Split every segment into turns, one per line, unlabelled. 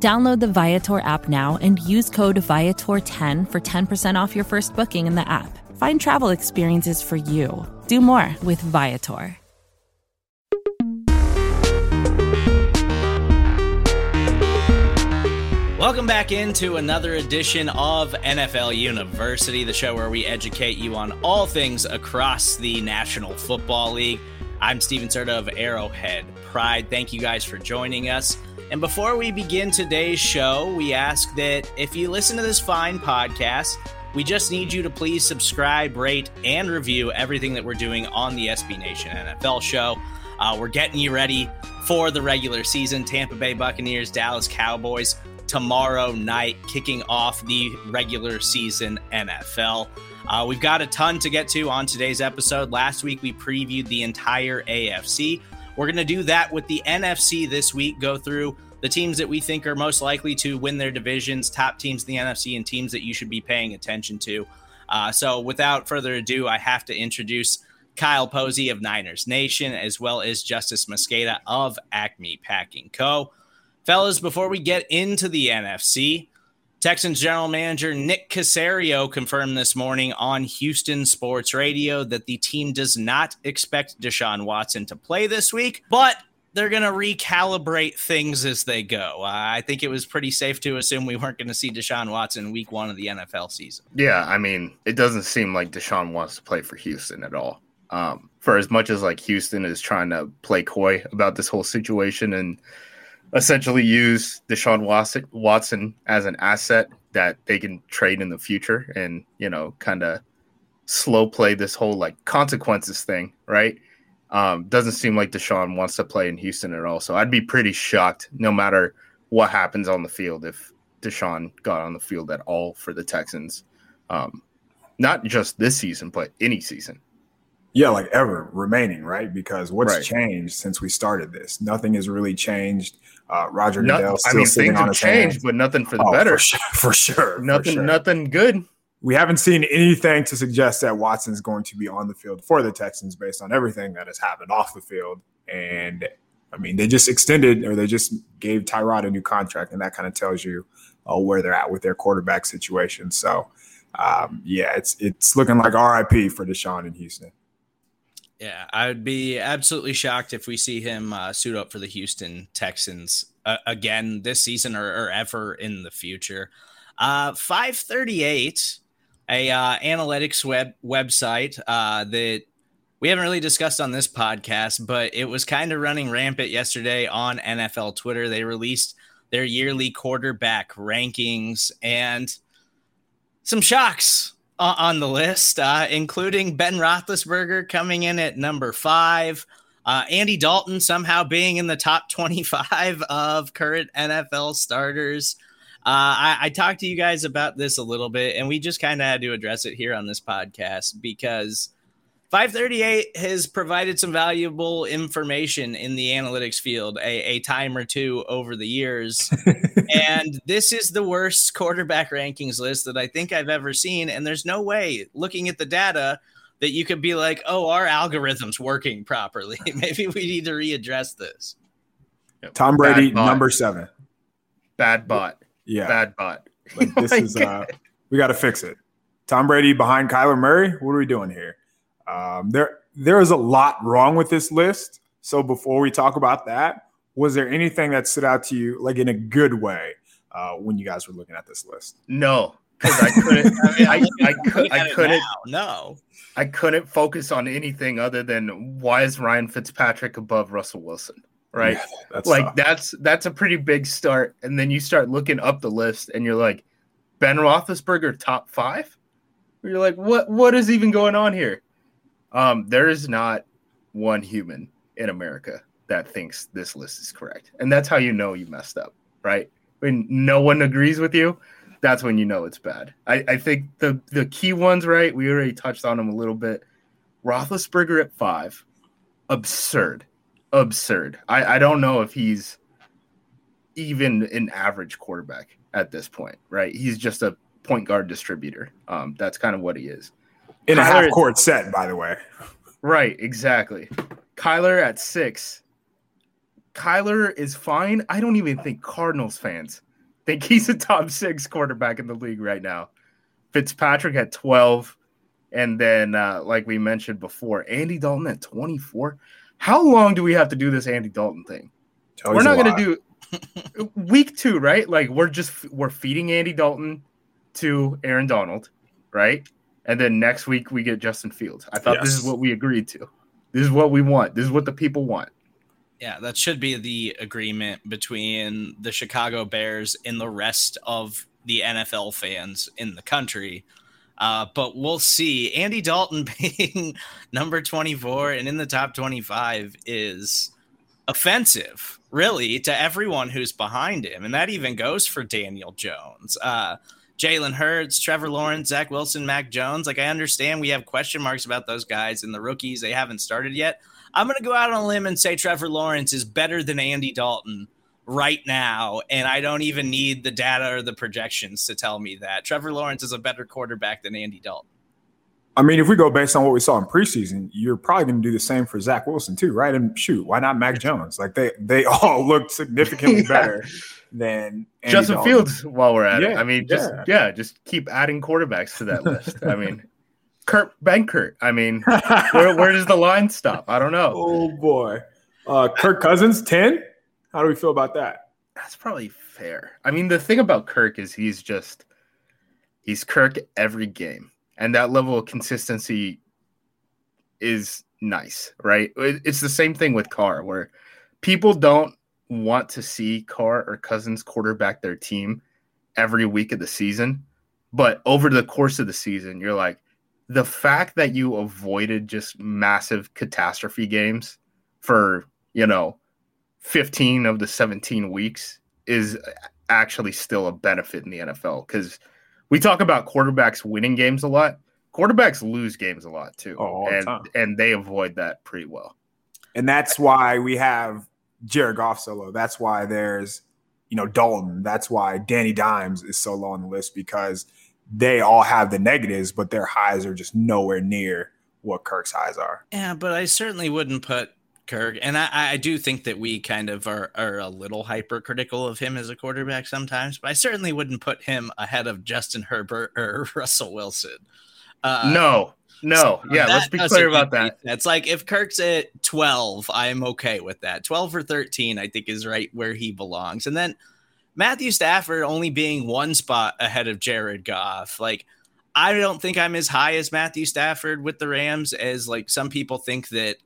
Download the Viator app now and use code Viator10 for 10% off your first booking in the app. Find travel experiences for you. Do more with Viator.
Welcome back into another edition of NFL University, the show where we educate you on all things across the National Football League. I'm Stephen Serda of Arrowhead Pride. Thank you guys for joining us. And before we begin today's show, we ask that if you listen to this fine podcast, we just need you to please subscribe, rate, and review everything that we're doing on the SB Nation NFL show. Uh, we're getting you ready for the regular season. Tampa Bay Buccaneers, Dallas Cowboys tomorrow night, kicking off the regular season NFL. Uh, we've got a ton to get to on today's episode. Last week, we previewed the entire AFC. We're going to do that with the NFC this week, go through the teams that we think are most likely to win their divisions, top teams in the NFC, and teams that you should be paying attention to. Uh, so, without further ado, I have to introduce Kyle Posey of Niners Nation, as well as Justis Mosqueda of Acme Packing Co. Fellas, before we get into the NFC, Texans general manager Nick Caserio confirmed this morning on Houston Sports Radio that the team does not expect Deshaun Watson to play this week, but they're going to recalibrate things as they go. Uh, I think it was pretty safe to assume we weren't going to see Deshaun Watson week one of the NFL season.
Yeah, I mean, it doesn't seem like Deshaun wants to play for Houston at all. Um, for as much as like Houston is trying to play coy about this whole situation and essentially use Deshaun Watson as an asset that they can trade in the future and, you know, kind of slow play this whole like consequences thing, right? Um, doesn't seem like Deshaun wants to play in Houston at all. So I'd be pretty shocked no matter what happens on the field if Deshaun got on the field at all for the Texans. Um, not just this season, but any season.
Yeah, like ever remaining, right? Because what's right. changed since we started this? Nothing has really changed. Uh, Roger Goodell still I mean, things have changed, hands.
but nothing for the oh, better.
For sure, for sure.
Nothing,
for sure.
nothing good.
We haven't seen anything to suggest that Watson's going to be on the field for the Texans based on everything that has happened off the field. And I mean, they just extended or they just gave Tyrod a new contract, and that kind of tells you uh, where they're at with their quarterback situation. So, um, yeah, it's it's looking like RIP for Deshaun in Houston.
Yeah, I would be absolutely shocked if we see him uh, suit up for the Houston Texans uh, again this season or, or, ever in the future. Uh, 538, a uh, analytics web website uh, that we haven't really discussed on this podcast, but it was kind of running rampant yesterday on NFL Twitter. They released their yearly quarterback rankings and some shocks on the list, uh, including Ben Roethlisberger coming in at number five. Uh, Andy Dalton somehow being in the top 25 of current NFL starters. Uh, I, I, talked to you guys about this a little bit, and we just kind of had to address it here on this podcast because 538 has provided some valuable information in the analytics field a, a time or two over the years. and this is the worst quarterback rankings list that I think I've ever seen. And there's no way, looking at the data, that you could be like, oh, our algorithm's working properly. Maybe we need to readdress this.
Tom Brady, number seven.
Bad bot.
Yeah.
Bad bot.
Like, this is, uh, we got to fix it. Tom Brady behind Kyler Murray. What are we doing here? Um, there, there is a lot wrong with this list. So before we talk about that, was there anything that stood out to you, like in a good way, uh, when you guys were looking at this list?
No, because I couldn't. I, mean, I, I, could, I couldn't.
No,
I couldn't focus on anything other than why is Ryan Fitzpatrick above Russell Wilson? Right, yeah, that's like tough. that's that's a pretty big start. And then you start looking up the list, and you're like, Ben Roethlisberger top five. You're like, what? What is even going on here? Um, there is not one human in America that thinks this list is correct, and that's how you know you messed up, right? When no one agrees with you, that's when you know it's bad. I, I think the the key ones, right? We already touched on them a little bit. Roethlisberger at five, absurd, absurd. I, I don't know if he's even an average quarterback at this point, right? He's just a point guard distributor. Um, that's kind of what he is.
In Kyler, a half court set, by the way.
Right, exactly. Kyler at six. Kyler is fine. I don't even think Cardinals fans think he's a top six quarterback in the league right now. Fitzpatrick at 12. And then, uh, like we mentioned before, Andy Dalton at 24. How long do we have to do this Andy Dalton thing? Tell we're not going to do week two, right? Like we're just we're feeding Andy Dalton to Aaron Donald, right? And then next week we get Justin Fields. I thought yes. this is what we agreed to. This is what we want. This is what the people want.
Yeah, that should be the agreement between the Chicago Bears and the rest of the NFL fans in the country. Uh, but we'll see. Andy Dalton being number 24 and in the top 25 is offensive, really, to everyone who's behind him. And that even goes for Daniel Jones. Uh, Jalen Hurts, Trevor Lawrence, Zach Wilson, Mac Jones. Like, I understand we have question marks about those guys and the rookies. They haven't started yet. I'm going to go out on a limb and say Trevor Lawrence is better than Andy Dalton right now. And I don't even need the data or the projections to tell me that. Trevor Lawrence is a better quarterback than Andy Dalton.
I mean, if we go based on what we saw in preseason, you're probably going to do the same for Zach Wilson too, right? And shoot, why not Mac Jones? Like they they all looked significantly yeah. better than
Andy Justin Dalton. Fields. While we're at yeah, it, I mean, just yeah. yeah, just keep adding quarterbacks to that list. I mean, Kurt Benkert. I mean, where, where does the line stop? I don't know.
Oh boy, uh, Kirk Cousins ten. How do we feel about that?
That's probably fair. I mean, the thing about Kirk is he's just he's Kirk every game, and that level of consistency is nice, right? It's the same thing with Carr, where people don't want to see Carr or Cousins quarterback their team every week of the season, but over the course of the season, you're like, the fact that you avoided just massive catastrophe games for, you know, 15 of the 17 weeks is actually still a benefit in the NFL because we talk about quarterbacks winning games a lot. Quarterbacks lose games a lot too. Oh, and, the and they avoid that pretty well.
And that's why we have Jared Goff solo. That's why there's, you know, Dalton. That's why Danny Dimes is so low on the list because – they all have the negatives, but their highs are just nowhere near what Kirk's highs are.
Yeah, but I certainly wouldn't put Kirk, and I, I do think that we kind of are, are a little hypercritical of him as a quarterback sometimes, but I certainly wouldn't put him ahead of Justin Herbert or Russell Wilson.
Uh, no, no, so yeah, let's be clear about that.
It's like if Kirk's at 12, I'm okay with that. 12 or 13, I think is right where he belongs. And then Matthew Stafford only being one spot ahead of Jared Goff. Like, I don't think I'm as high as Matthew Stafford with the Rams as like some people think that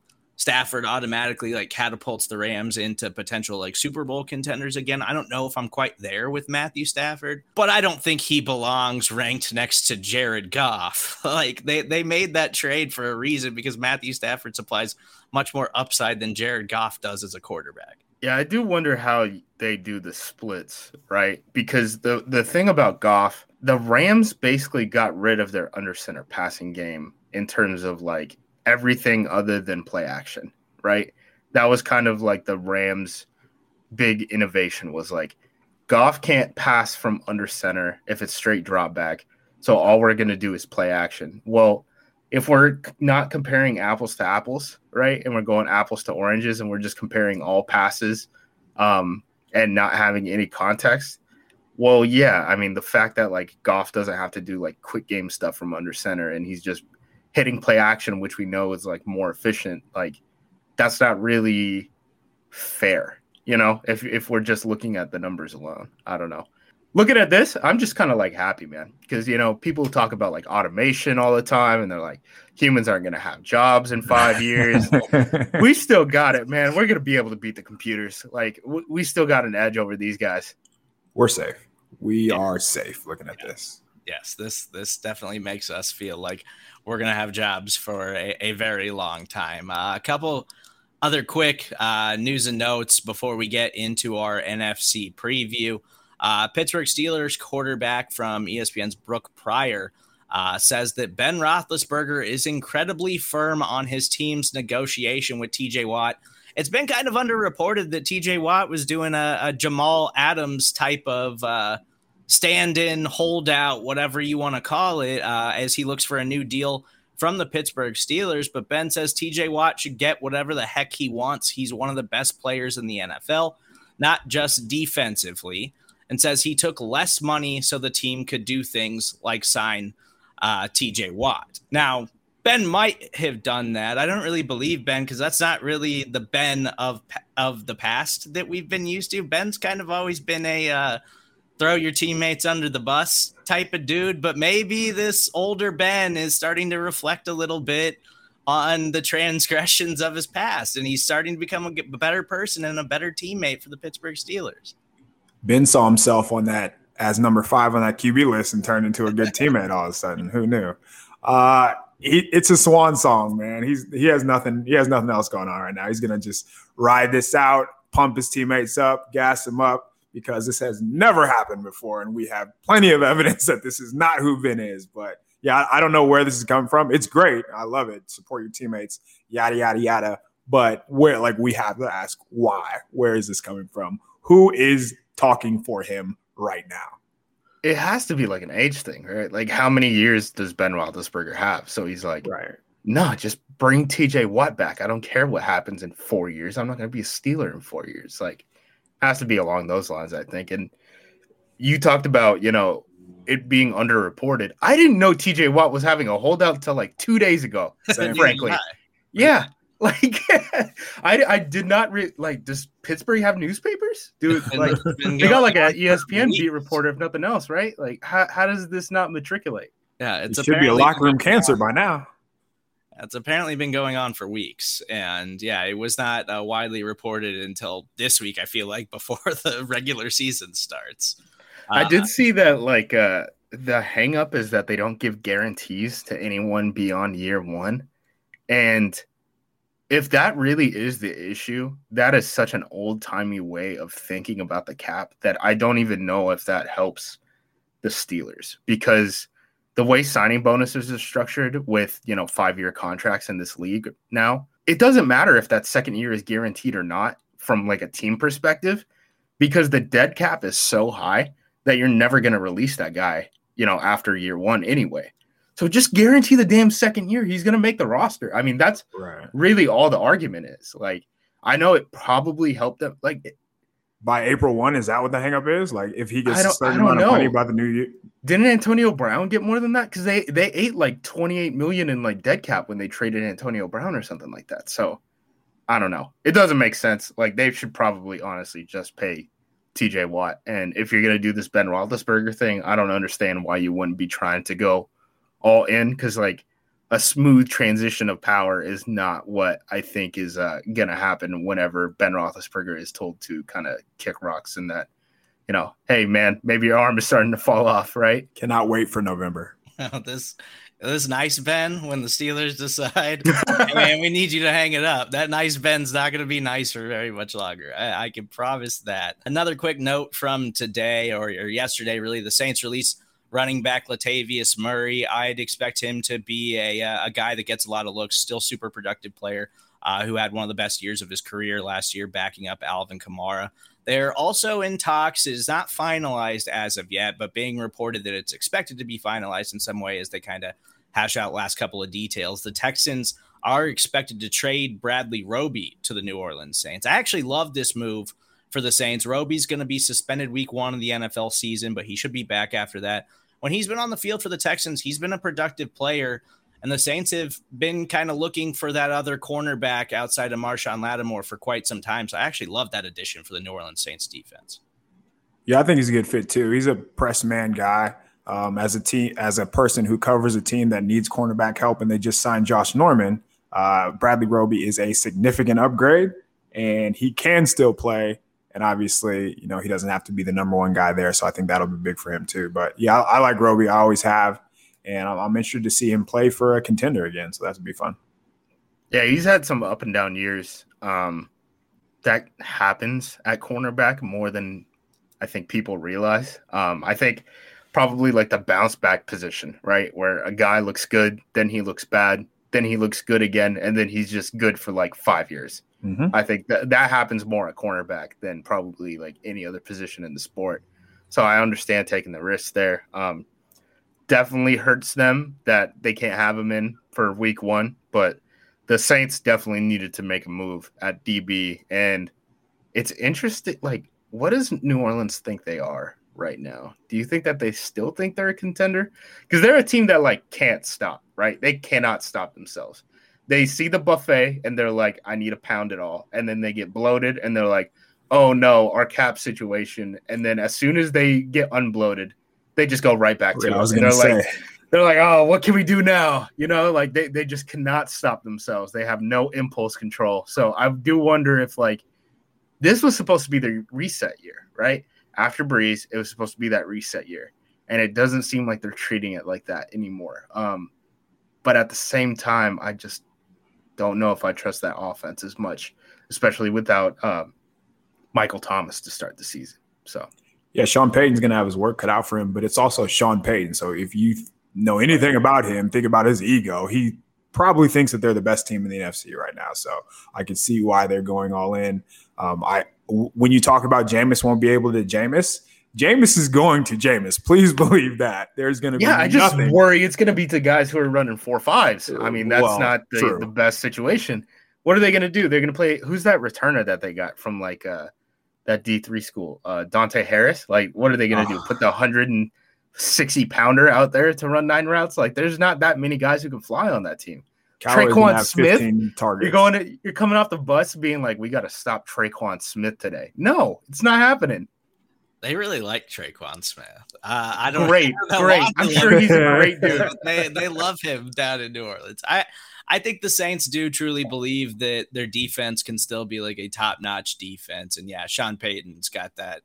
Stafford automatically like catapults the Rams into potential like Super Bowl contenders again. I don't know if I'm quite there with Matthew Stafford, but I don't think he belongs ranked next to Jared Goff. like they they made that trade for a reason because Matthew Stafford supplies much more upside than Jared Goff does as a quarterback.
Yeah, I do wonder how they do the splits, right? Because the the thing about Goff, the Rams basically got rid of their under center passing game in terms of like everything other than play action, right? That was kind of like the Rams' big innovation was like Goff can't pass from under center if it's straight drop back. So all we're gonna do is play action. Well, if we're not comparing apples to apples, right, and we're going apples to oranges, and we're just comparing all passes, um, and not having any context, well, yeah, I mean the fact that like Goff doesn't have to do like quick game stuff from under center, and he's just hitting play action, which we know is like more efficient. Like that's not really fair, you know. If if we're just looking at the numbers alone, I don't know looking at this, I'm just kind of like happy, man, because you know people talk about like automation all the time, and they're like humans aren't going to have jobs in five years. we still got it, man. We're going to be able to beat the computers. Like w- we still got an edge over these guys.
We're safe. We yeah. are safe. Looking at
yeah.
this.
Yes, this this definitely makes us feel like we're to have jobs for a, a very long time. Uh, a couple other quick uh, news and notes before we get into our NFC preview. Uh, Pittsburgh Steelers quarterback from ESPN's Brooke Pryor uh, says that Ben Roethlisberger is incredibly firm on his team's negotiation with TJ Watt. It's been kind of underreported that TJ Watt was doing a, a Jamal Adams type of uh, stand in, hold out, whatever you want to call it, uh, as he looks for a new deal from the Pittsburgh Steelers. But Ben says TJ Watt should get whatever the heck he wants. He's one of the best players in the NFL, not just defensively and says he took less money so the team could do things like sign uh, TJ Watt. Now, Ben might have done that. I don't really believe Ben because that's not really the Ben of of the past that we've been used to. Ben's kind of always been a uh, throw your teammates under the bus type of dude, but maybe this older Ben is starting to reflect a little bit on the transgressions of his past, and he's starting to become a better person and a better teammate for the Pittsburgh Steelers.
Ben saw himself on that as number five on that QB list and turned into a good teammate all of a sudden. Who knew? Uh, he, it's a swan song, man. He's he has nothing. He has nothing else going on right now. He's gonna just ride this out, pump his teammates up, gas them up because this has never happened before, and we have plenty of evidence that this is not who Ben is. But yeah, I, I don't know where this is coming from. It's great. I love it. Support your teammates. Yada yada yada. But where, like, we have to ask why. Where is this coming from? Who is talking for him right now.
It has to be like an age thing, right? Like how many years does Ben Roethlisberger have? So he's like,
right.
No, just bring TJ Watt back. I don't care what happens in four years. I'm not going to be a Steeler in four years. Like, has to be along those lines, I think. And you talked about, you know, it being underreported. I didn't know TJ Watt was having a holdout until like two days ago, frankly. Yeah. Like I, I did not re- like. Does Pittsburgh have newspapers, dude? Like they got like an ESPN beat reporter, if nothing else, right? Like how, how does this not matriculate?
Yeah, it's
it should be a locker room cancer by now.
It's apparently been going on for weeks, and yeah, it was not uh, widely reported until this week. I feel like before the regular season starts.
Uh, I did see that like uh, the hangup is that they don't give guarantees to anyone beyond year one, and if that really is the issue, that is such an old timey way of thinking about the cap that I don't even know if that helps the Steelers because the way signing bonuses are structured with you know five year contracts in this league now, it doesn't matter if that second year is guaranteed or not from like a team perspective because the dead cap is so high that you're never going to release that guy you know after year one anyway. So just guarantee the damn second year he's going to make the roster. I mean, that's right. really all the argument is. Like, I know it probably helped them. Like,
by April one, is that what the hangup is? Like, if he gets a certain amount know. of money by the new year,
didn't Antonio Brown get more than that? Because they they ate like twenty eight million in like dead cap when they traded Antonio Brown or something like that. So I don't know. It doesn't make sense. Like they should probably honestly just pay TJ Watt. And if you're gonna do this Ben Roethlisberger thing, I don't understand why you wouldn't be trying to go all in because like a smooth transition of power is not what I think is uh, going to happen whenever Ben Roethlisberger is told to kind of kick rocks and that, you know, hey man, maybe your arm is starting to fall off, right?
Cannot wait for November.
this this nice Ben when the Steelers decide, hey, man, we need you to hang it up. That nice Ben's not going to be nice for very much longer. I, I, can promise that. Another quick note from today or, or yesterday, really, the Saints released running back Latavius Murray. I'd expect him to be a, uh, a guy that gets a lot of looks, still super productive player. Uh, who had one of the best years of his career last year, backing up Alvin Kamara. They're also in talks. It is not finalized as of yet, but being reported that it's expected to be finalized in some way as they kind of hash out last couple of details. The Texans are expected to trade Bradley Roby to the New Orleans Saints. I actually love this move for the Saints. Roby's going to be suspended week one of the NFL season, but he should be back after that when he's been on the field for the Texans, he's been a productive player. And the Saints have been kind of looking for that other cornerback outside of Marshon Lattimore for quite some time. So I actually love that addition for the New Orleans Saints defense.
Yeah, I think he's a good fit too. He's a press man guy. Um, as a team, as a person who covers a team that needs cornerback help, and they just signed Josh Norman. Uh, Bradley Roby is a significant upgrade, and he can still play. And obviously, you know, he doesn't have to be the number one guy there. So I think that'll be big for him too. But yeah, I, I like Roby. I always have. And I'm, I'm, interested to see him play for a contender again. So that would be fun.
Yeah, he's had some up and down years. Um, that happens at cornerback more than I think people realize. Um, I think probably like the bounce back position, right? Where a guy looks good, then he looks bad, then he looks good again, and then he's just good for like five years. Mm-hmm. I think that that happens more at cornerback than probably like any other position in the sport. So I understand taking the risk there. Um, definitely hurts them that they can't have him in for week one, but the Saints definitely needed to make a move at DB. And it's interesting, like, what does New Orleans think they are right now? Do you think that they still think they're a contender? Because they're a team that like can't stop, right? They cannot stop themselves. They see the buffet and they're like, I need to pound it all. And then they get bloated and they're like, oh no, our cap situation. And then as soon as they get unbloated, they just go right back to
yeah,
it.
I was gonna
say. Like, they're like, oh, what can we do now? You know, like they, they just cannot stop themselves. They have no impulse control. So I do wonder if like this was supposed to be the reset year, right? After Brees, it was supposed to be that reset year. And it doesn't seem like they're treating it like that anymore. Um, but at the same time, I just don't know if I trust that offense as much, especially without um, Michael Thomas to start the season. So
yeah, Sean Payton's gonna have his work cut out for him, but it's also Sean Payton. So if you know anything about him, think about his ego. He probably thinks that they're the best team in the NFC right now. So I can see why they're going all in. Um, I when you talk about Jameis won't be able to Jameis, Jameis is going to Jameis. Please believe that. There's going to be
yeah. I just
nothing.
worry it's going to be to guys who are running four fives. I mean, that's well, not the, the, best situation. What are they going to do? They're going to play. Who's that returner that they got from like uh that D three school? Uh, Deonte Harris. Like, what are they going to oh. do? Put the hundred and sixty pounder out there to run nine routes. Like there's not that many guys who can fly on that team. Tre'Quan Smith, you're going to you're coming off the bus being like, we got to stop Tre'Quan Smith today. No, it's not happening.
They really like Tre'Quan Smith. Uh, I don't
great, great. I'm sure he's a great dude.
they they love him down in New Orleans. I I think the Saints do truly believe that their defense can still be like a top notch defense, and yeah, Sean Payton's got that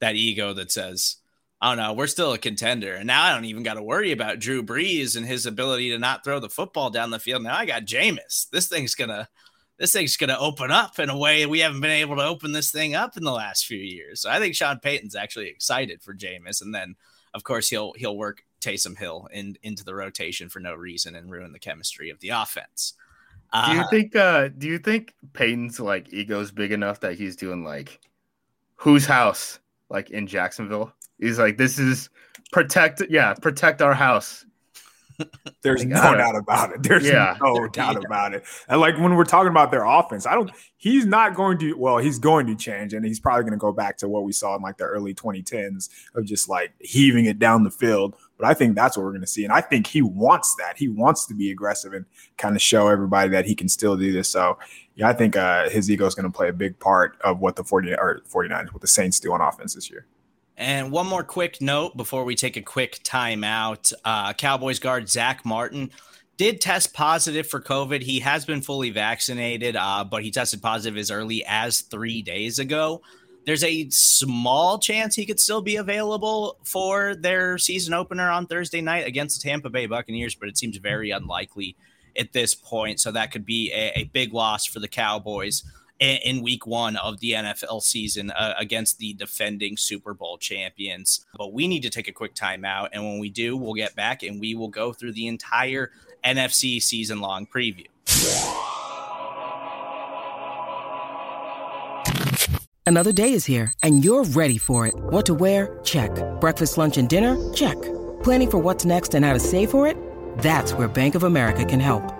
that ego that says I don't know. We're still a contender. And now I don't even got to worry about Drew Brees and his ability to not throw the football down the field. Now I got Jameis. This thing's gonna this thing's gonna open up in a way we haven't been able to open this thing up in the last few years. So I think Sean Payton's actually excited for Jameis. And then of course he'll he'll work Taysom Hill in, into the rotation for no reason and ruin the chemistry of the offense.
Uh, do you think uh do you think Payton's like ego's big enough that he's doing like whose house like in Jacksonville? He's like, this is protect, yeah, protect our house.
There's no doubt about it. There's yeah. no doubt yeah. about it. And like when we're talking about their offense, I don't. He's not going to. Well, he's going to change, and he's probably going to go back to what we saw in like the early 2010s of just like heaving it down the field. But I think that's what we're going to see, and I think he wants that. He wants to be aggressive and kind of show everybody that he can still do this. So yeah, I think uh, his ego is going to play a big part of what the 40 or 49 what the Saints do on offense this year.
And one more quick note before we take a quick timeout. Uh, Cowboys guard Zack Martin did test positive for COVID. He has been fully vaccinated, uh, but he tested positive as early as three days ago. There's a small chance he could still be available for their season opener on Thursday night against the Tampa Bay Buccaneers, but it seems very unlikely at this point. So that could be a, a big loss for the Cowboys in week one of the NFL season uh, against the defending Super Bowl champions. But we need to take a quick timeout. And when we do, we'll get back and we will go through the entire NFC season long preview.
Another day is here and you're ready for it. What to wear? Check. Breakfast, lunch, and dinner? Check. Planning for what's next and how to save for it? That's where Bank of America can help.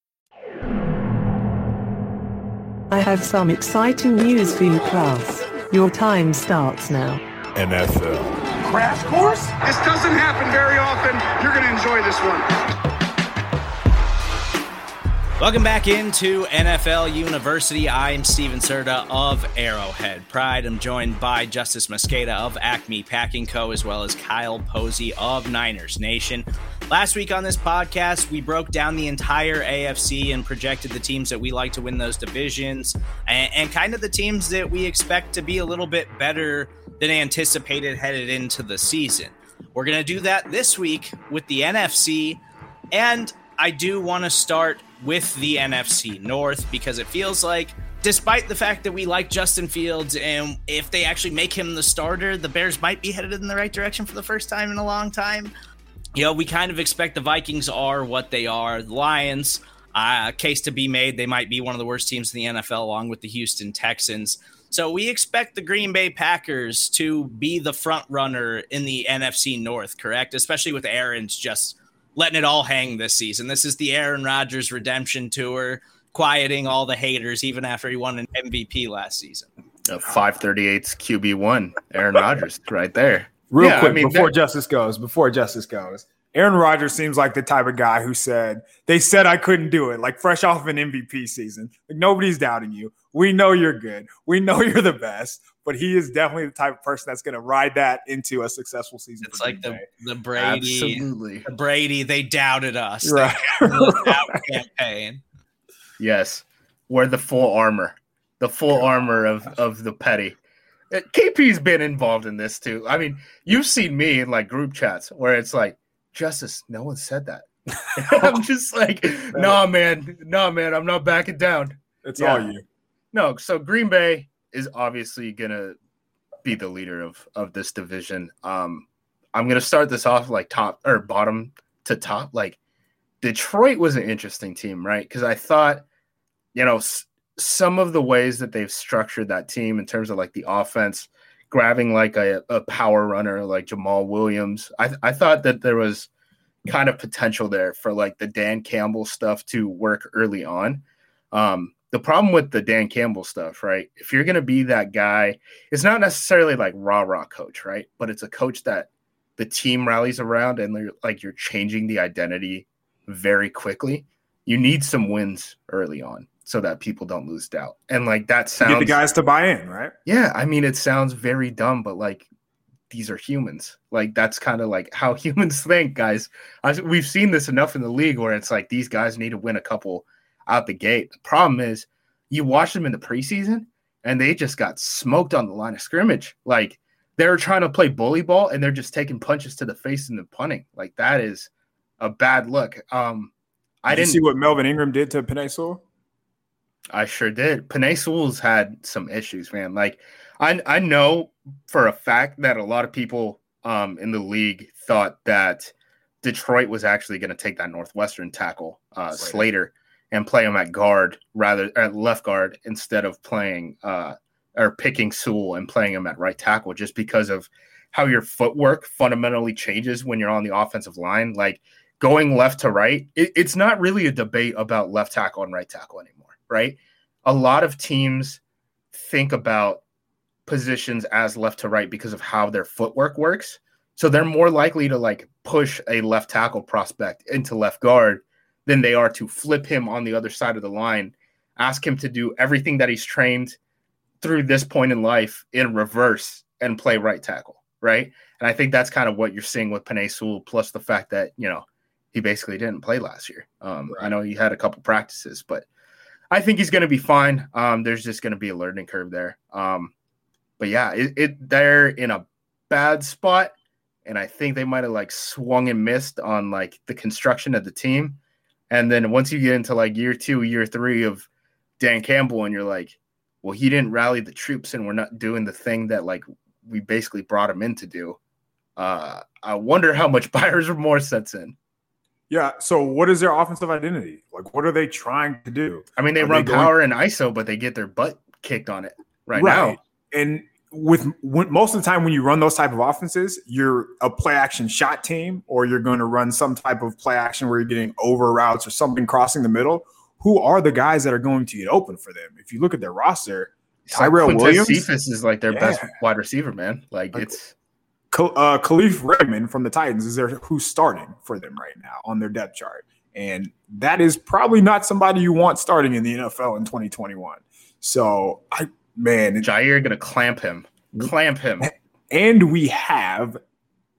I have some exciting news for you, class. Your time starts now.
NFL.
Crash course? This doesn't happen very often. You're going to enjoy this one.
Welcome back into NFL University. I'm Stephen Serda of Arrowhead Pride. I'm joined by Justis Mosqueda of Acme Packing Co., as well as Kyle Posey of Niners Nation. Last week on this podcast, we broke down the entire AFC and projected the teams that we like to win those divisions and, and kind of the teams that we expect to be a little bit better than anticipated headed into the season. We're going to do that this week with the NFC. And I do want to start with the NFC North because it feels like, despite the fact that we like Justin Fields, and if they actually make him the starter, the Bears might be headed in the right direction for the first time in a long time. You know, we kind of expect the Vikings are what they are. The Lions, uh, case to be made, they might be one of the worst teams in the NFL, along with the Houston Texans. So we expect the Green Bay Packers to be the front runner in the NFC North, correct? Especially with Aaron's just letting it all hang this season. This is the Aaron Rodgers redemption tour, quieting all the haters even after he won an MVP last season.
Uh, 538's QB1, Aaron Rodgers, right there.
Real yeah, quick, I mean, before that- Justis goes, before Justis goes, Aaron Rodgers seems like the type of guy who said, they said I couldn't do it, like fresh off an MVP season. Like, nobody's doubting you. We know you're good. We know you're the best, but he is definitely the type of person that's going to ride that into a successful season.
It's like the, the Brady,
Absolutely.
the Brady, they doubted us.
Right.
campaign.
Yes. We're the full armor, the full armor of, of the petty. Uh, KP's been involved in this too. I mean, you've seen me in like group chats where it's like, Justis, no one said that. I'm just like, nah, man, nah, man, I'm not backing down.
It's yeah. all you.
No, so Green Bay is obviously gonna be the leader of of this division. Um, I'm gonna start this off like top or bottom to top. Like Detroit was an interesting team, right? Because I thought, you know, s- some of the ways that they've structured that team in terms of like the offense, grabbing like a, a power runner like Jamaal Williams. I I thought that there was kind of potential there for like the Dan Campbell stuff to work early on. Um, the problem with the Dan Campbell stuff, right? If you're going to be that guy, it's not necessarily like rah rah coach, right? But it's a coach that the team rallies around and like you're changing the identity very quickly. You need some wins early on so that people don't lose doubt. And like that sounds
get the guys to buy in, right?
Yeah, I mean it sounds very dumb, but like these are humans. Like that's kind of like how humans think, guys. I, we've seen this enough in the league where it's like these guys need to win a couple out the gate. The problem is you watch them in the preseason and they just got smoked on the line of scrimmage. Like they're trying to play bully ball and they're just taking punches to the face and the punting. Like that is a bad look. Um I
did
didn't
see what Melvin Ingram did to Penei Sewell.
I sure did. Penei Sewell's had some issues, man. Like I I know for a fact that a lot of people um in the league thought that Detroit was actually going to take that Northwestern tackle, uh, Slater. Slater and play him at guard rather at left guard instead of playing uh, or picking Sewell and playing him at right tackle just because of how your footwork fundamentally changes when you're on the offensive line. Like going left to right, it, it's not really a debate about left tackle and right tackle anymore, right? A lot of teams think about positions as left to right because of how their footwork works. So they're more likely to like push a left tackle prospect into left guard than they are to flip him on the other side of the line, ask him to do everything that he's trained through this point in life in reverse and play right tackle, right? And I think that's kind of what you're seeing with Penei Sewell, plus the fact that, you know, he basically didn't play last year. Um, right. I know he had a couple practices, but I think he's going to be fine. Um, there's just going to be a learning curve there. Um, but yeah, it, it they're in a bad spot, and I think they might have like swung and missed on like the construction of the team. And then once you get into like year two, year three of Dan Campbell, and you're like, well, he didn't rally the troops, and we're not doing the thing that like we basically brought him in to do. Uh, I wonder how much buyer's remorse sets in.
Yeah. So, what is their offensive identity? Like, what are they trying to do?
I mean, they are run they power and ISO, but they get their butt kicked on it right, right. now.
And with when, most of the time when you run those type of offenses, you're a play action shot team, or you're going to run some type of play action where you're getting over routes or something crossing the middle. who are the guys that are going to get open for them? If you look at their roster, Tyrell like Williams
Cephas is like their yeah. best wide receiver, man. Like, like it's
uh, Kalif Raymond from the Titans is there who's starting for them right now on their depth chart. And that is probably not somebody you want starting in the NFL in 2021. So I man,
Jaire gonna clamp him. Clamp him.
And we have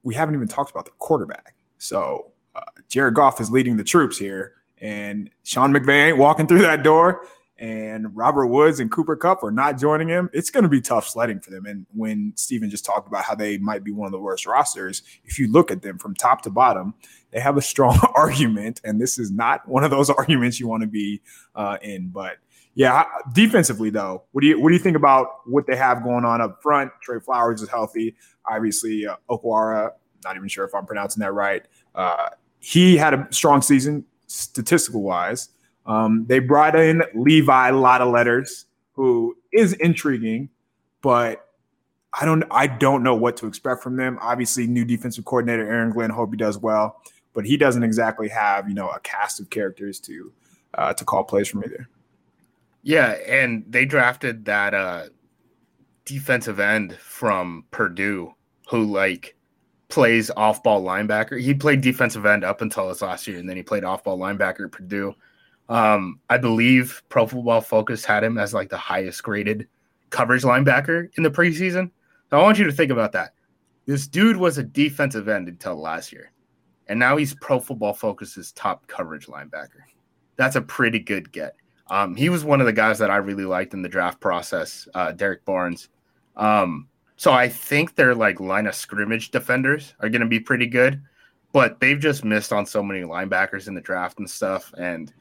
we haven't even talked about the quarterback. So uh, Jared Goff is leading the troops here, and Sean McVay ain't walking through that door and Robert Woods and Cooper Kupp are not joining him, it's going to be tough sledding for them. And when Steven just talked about how they might be one of the worst rosters, if you look at them from top to bottom, they have a strong argument. And this is not one of those arguments you want to be uh, in. But yeah, defensively though, what do you what do you think about what they have going on up front? Trey Flowers is healthy. Obviously, uh, Okwara, not even sure if I'm pronouncing that right. Uh, he had a strong season statistical wise. Um, they brought in Levi a lot of letters, who is intriguing, but I don't I don't know what to expect from them. Obviously, new defensive coordinator Aaron Glenn. Hope he does well, but he doesn't exactly have you know a cast of characters to uh, to call plays from either.
Yeah, and they drafted that uh, defensive end from Purdue, who like plays off ball linebacker. He played defensive end up until his last year, and then he played off ball linebacker at Purdue. Um, I believe Pro Football Focus had him as like the highest graded coverage linebacker in the preseason. So I want you to think about that. This dude was a defensive end until last year, and now he's Pro Football Focus's top coverage linebacker. That's a pretty good get. Um, he was one of the guys that I really liked in the draft process, uh, Derrick Barnes. Um, so I think their like line of scrimmage defenders are going to be pretty good, but they've just missed on so many linebackers in the draft and stuff. And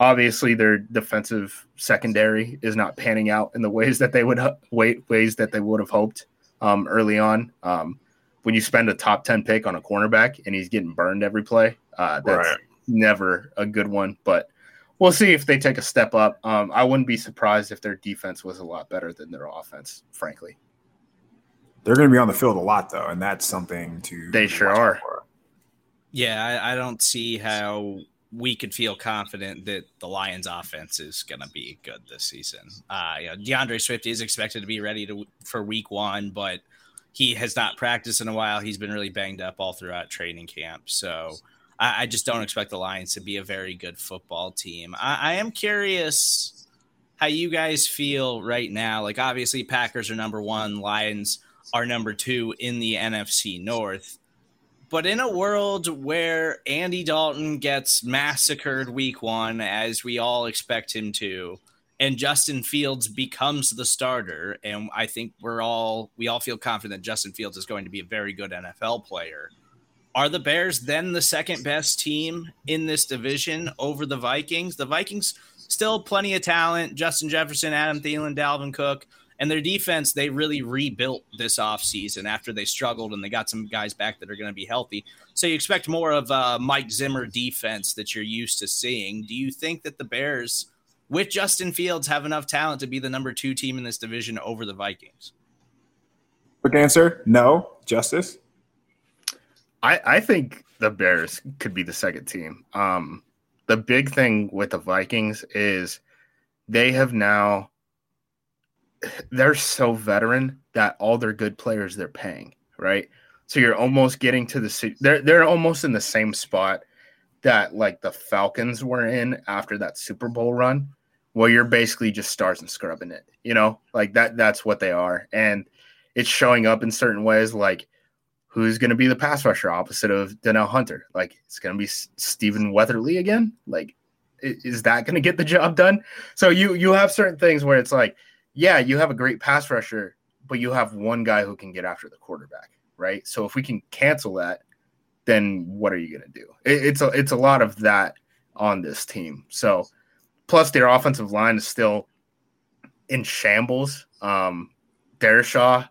obviously their defensive secondary is not panning out in the ways that they would wait ways that they would have hoped um, early on. Um, when you spend a top 10 pick on a cornerback and he's getting burned every play, uh, that's right. never a good one. But we'll see if they take a step up. Um, I wouldn't be surprised if their defense was a lot better than their offense, frankly.
They're going to be on the field a lot, though, and that's something to.
They sure are.
Yeah, I, I don't see how we can feel confident that the Lions offense is going to be good this season. Uh, you know, D'Andre Swift is expected to be ready to for week one, but he has not practiced in a while. He's been really banged up all throughout training camp. So I, I just don't expect the Lions to be a very good football team. I, I am curious how you guys feel right now. Like obviously Packers are number one, Lions are number two in the NFC North but in a world where Andy Dalton gets massacred week one, as we all expect him to, and Justin Fields becomes the starter, and I think we're all we all feel confident that Justin Fields is going to be a very good NFL player. Are the Bears then the second best team in this division over the Vikings? The Vikings still plenty of talent. Justin Jefferson, Adam Thielen, Dalvin Cook. And their defense, they really rebuilt this offseason after they struggled and they got some guys back that are going to be healthy. So you expect more of a Mike Zimmer defense that you're used to seeing. Do you think that the Bears, with Justin Fields, have enough talent to be the number two team in this division over the Vikings?
Quick answer no. Justis?
I, I think the Bears could be the second team. Um, the big thing with the Vikings is they have now they're so veteran that all their good players they're paying, right? So you're almost getting to the they're they're almost in the same spot that like the Falcons were in after that Super Bowl run, where you're basically just stars and scrubbing it. You know, like that that's what they are. And it's showing up in certain ways like who's going to be the pass rusher opposite of Danielle Hunter? Like it's going to be Stephen Weatherly again? Like is that going to get the job done? So you you have certain things where it's like yeah, you have a great pass rusher, but you have one guy who can get after the quarterback, right? So if we can cancel that, then what are you going to do? It, it's a it's a lot of that on this team. So plus their offensive line is still in shambles. Um, Darrisaw,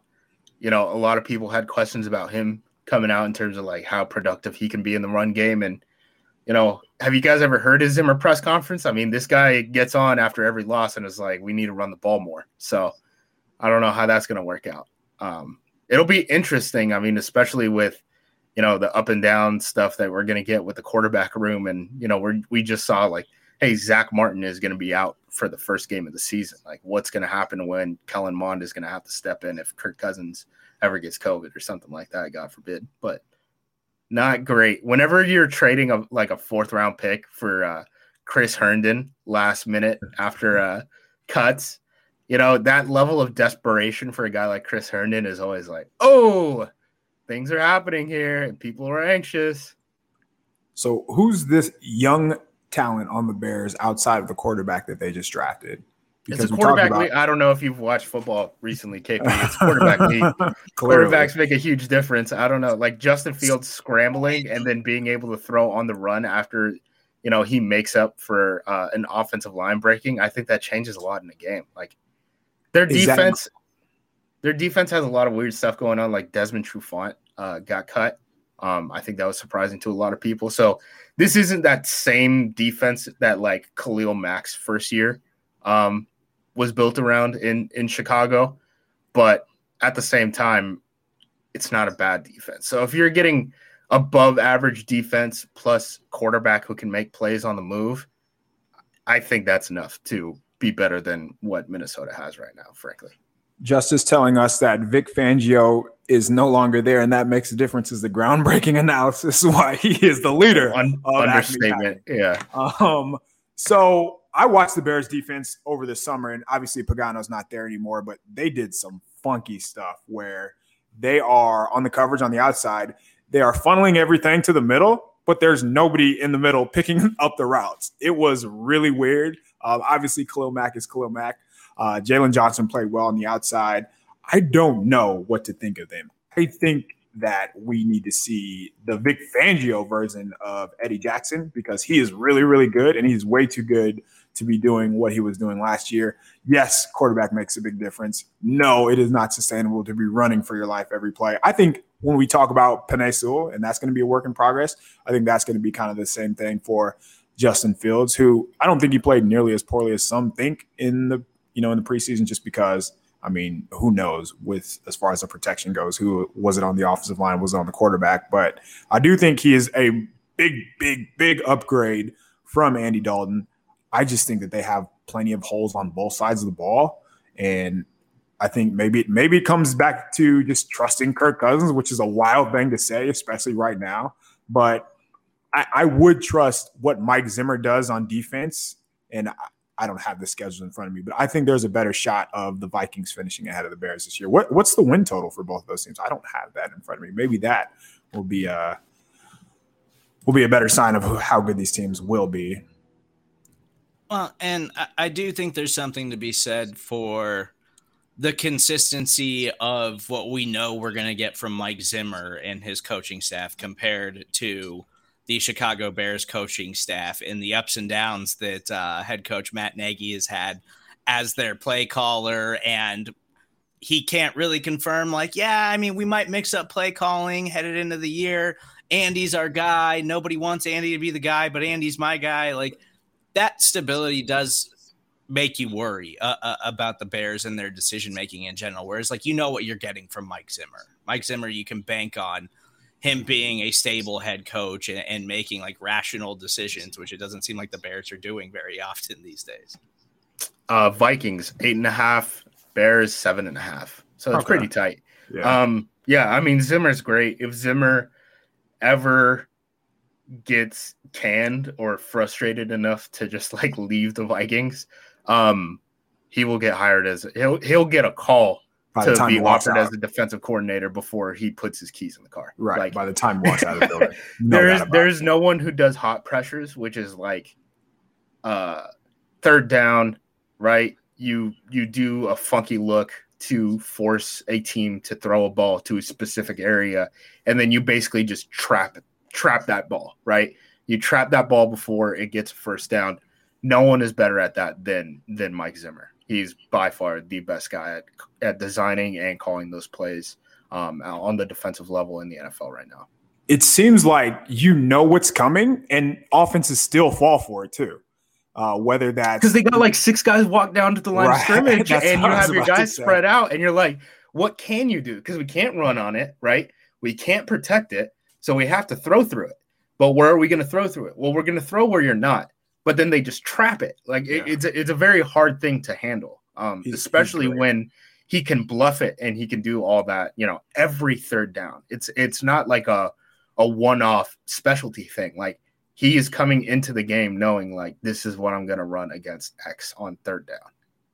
you know, a lot of people had questions about him coming out in terms of like how productive he can be in the run game and you know, have you guys ever heard his Zimmer press conference? I mean, this guy gets on after every loss and is like, we need to run the ball more. So I don't know how that's going to work out. Um, it'll be interesting. I mean, especially with, you know, the up and down stuff that we're going to get with the quarterback room. And, you know, we we just saw like hey, Zack Martin is going to be out for the first game of the season. Like, what's going to happen when Kellen Mond is going to have to step in if Kirk Cousins ever gets COVID or something like that? God forbid. But not great. Whenever you're trading a like a fourth round pick for uh, Chris Herndon last minute after uh, cuts, you know that level of desperation for a guy like Chris Herndon is always like, oh, things are happening here and people are anxious.
So who's this young talent on the Bears outside of the quarterback that they just drafted?
Because it's a quarterback league. I don't know if you've watched football recently, KP. It's quarterback league. Quarterbacks make a huge difference. I don't know, like Justin Fields scrambling and then being able to throw on the run after, you know, he makes up for uh, an offensive line breaking. I think that changes a lot in the game. Like their defense, their defense has a lot of weird stuff going on. Like Desmond Trufant uh, got cut. Um, I think that was surprising to a lot of people. So this isn't that same defense that like Khalil Mack's first year um, was built around in in Chicago, but at the same time, it's not a bad defense. So if you're getting above average defense plus quarterback who can make plays on the move, I think that's enough to be better than what Minnesota has right now, frankly.
Justis telling us that Vic Fangio is no longer there, and that makes a difference. Is the groundbreaking analysis why he is the leader?
Un- understatement, yeah.
Um, so I watched the Bears defense over the summer, and obviously Pagano's not there anymore, but they did some funky stuff where they are on the coverage on the outside. They are funneling everything to the middle, but there's nobody in the middle picking up the routes. It was really weird. Um, obviously, Khalil Mack is Khalil Mack. Uh, Jaylon Johnson played well on the outside. I don't know what to think of them. I think that we need to see the Vic Fangio version of Eddie Jackson because he is really, really good and he's way too good to be doing what he was doing last year. Yes, quarterback makes a big difference. No, it is not sustainable to be running for your life every play. I think when we talk about Penei Sewell, and that's going to be a work in progress, I think that's going to be kind of the same thing for Justin Fields, who I don't think he played nearly as poorly as some think in the you know, in the preseason just because I mean, who knows with as far as the protection goes, who was it on the offensive line, was it on the quarterback? But I do think he is a big, big, big upgrade from Andy Dalton. I just think that they have plenty of holes on both sides of the ball. And I think maybe maybe it comes back to just trusting Kirk Cousins, which is a wild thing to say, especially right now. But I, I would trust what Mike Zimmer does on defense. And I I, don't have the schedule in front of me, but I think there's a better shot of the Vikings finishing ahead of the Bears this year. What, what's the win total for both of those teams? I don't have that in front of me. Maybe that will be a uh, will be a better sign of how good these teams will be.
Well, and I, I do think there's something to be said for the consistency of what we know we're going to get from Mike Zimmer and his coaching staff compared to the Chicago Bears coaching staff and the ups and downs that uh, head coach Matt Nagy has had as their play caller. And he can't really confirm, like, yeah, I mean, we might mix up play calling headed into the year. Andy's our guy. Nobody wants Andy to be the guy, but Andy's my guy. Like, that stability does make you worry uh, uh, about the Bears and their decision making in general. Whereas, like, you know what you're getting from Mike Zimmer. Mike Zimmer, you can bank on him being a stable head coach and, and, making like rational decisions, which it doesn't seem like the Bears are doing very often these days.
Uh, Vikings eight and a half, Bears seven and a half. So it's okay. pretty tight. Yeah. Um, yeah, I mean Zimmer's great. If Zimmer ever gets canned or frustrated enough to just like leave the Vikings, um, he will get hired as he'll he'll get a call to be offered as a defensive coordinator before he puts his keys in the car.
Right. Like, by the time walks out of the building.
No there's there's no one who does hot pressures, which is like uh third down, right? You you do a funky look to force a team to throw a ball to a specific area, and then you basically just trap trap that ball, right? You trap that ball before it gets first down. No one is better at that than than Mike Zimmer he's by far the best guy at, at designing and calling those plays um, on the defensive level in the NFL right now.
It seems like you know what's coming, and offenses still fall for it too. Uh, whether that's
because they got like six guys walk down to the line right. of scrimmage, and you have your guys spread out, and you're like, what can you do? Because we can't run on it, right? We can't protect it, so we have to throw through it. But where are we going to throw through it? Well, we're going to throw where you're not but then they just trap it. Like yeah. it, it's a, it's a very hard thing to handle, um, he's, especially he's when he can bluff it and he can do all that. You know, every third down. It's it's not like a a one off specialty thing. Like he is coming into the game knowing like this is what I'm going to run against X on third down.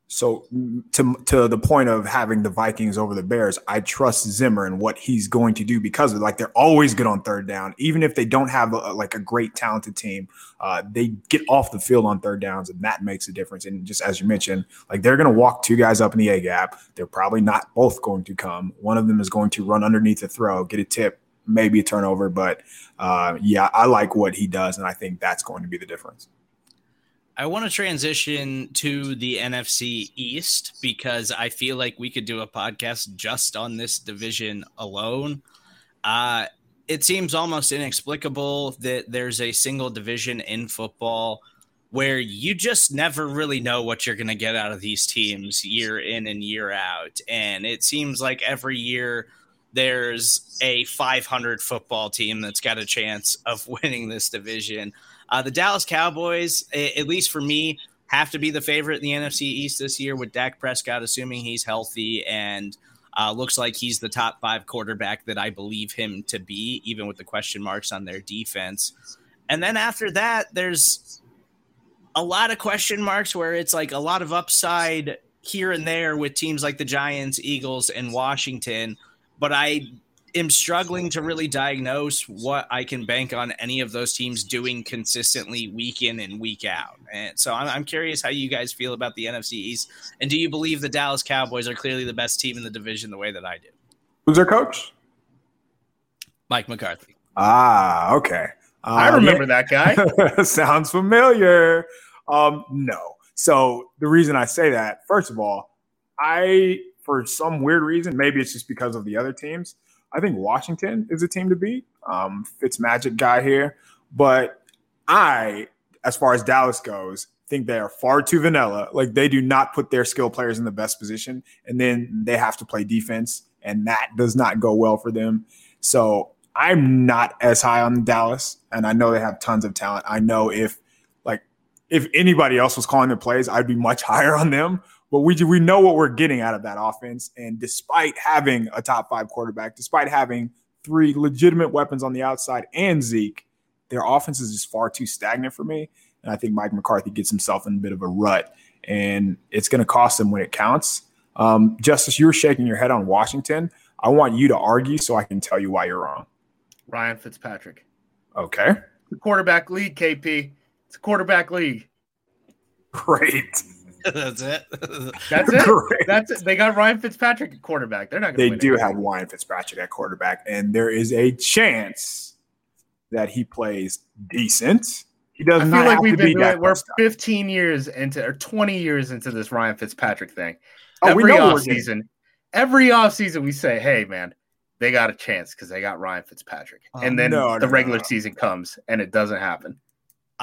So to to the point of having the Vikings over the Bears, I trust Zimmer and what he's going to do because of like they're always good on third down, even if they don't have a, like a great talented team. Uh, they get off the field on third downs, and that makes a difference. And just as you mentioned, like they're going to walk two guys up in the A gap. They're probably not both going to come. One of them is going to run underneath the throw, get a tip, maybe a turnover. But uh, yeah, I like what he does, and I think that's going to be the difference.
I want to transition to the NFC East because I feel like we could do a podcast just on this division alone. Uh, it seems almost inexplicable that there's a single division in football where you just never really know what you're going to get out of these teams year in and year out. And it seems like every year there's a 500 football team that's got a chance of winning this division. Uh, the Dallas Cowboys, at least for me, have to be the favorite in the NFC East this year with Dak Prescott, assuming he's healthy and uh, looks like he's the top five quarterback that I believe him to be, even with the question marks on their defense. And then after that, there's a lot of question marks where it's like a lot of upside here and there with teams like the Giants, Eagles, and Washington. But I am struggling to really diagnose what I can bank on any of those teams doing consistently week in and week out. And so I'm, I'm, curious how you guys feel about the NFC East. And do you believe the Dallas Cowboys are clearly the best team in the division the way that I do?
Who's their coach?
Mike McCarthy.
Ah, okay.
Um, I remember yeah. that
guy. Sounds familiar. Um, no. So the reason I say that, first of all, I, for some weird reason, maybe it's just because of the other teams, I think Washington is a team to beat. Um, Fitz Magic guy here, but I, as far as Dallas goes, think they are far too vanilla. Like they do not put their skill players in the best position, and then they have to play defense, and that does not go well for them. So I'm not as high on Dallas, and I know they have tons of talent. I know if like if anybody else was calling the plays, I'd be much higher on them. But we we know what we're getting out of that offense, and despite having a top five quarterback, despite having three legitimate weapons on the outside and Zeke, their offense is just far too stagnant for me. And I think Mike McCarthy gets himself in a bit of a rut, and it's going to cost him when it counts. Um, Justis, you were shaking your head on Washington. I want you to argue so I can tell you why you're wrong.
Ryan Fitzpatrick.
Okay.
The quarterback league, KP. It's a quarterback league.
Great.
That's it.
That's it. That's it. They got Ryan Fitzpatrick at quarterback. They're not.
They do have Ryan Fitzpatrick at quarterback, and there is a chance that he plays decent. He does I not feel like we've been doing,
We're 15 years into or 20 years into this Ryan Fitzpatrick thing. Oh, every offseason, every offseason we say, "Hey, man, they got a chance because they got Ryan Fitzpatrick," and um, then no, the no, regular no. season comes and it doesn't happen.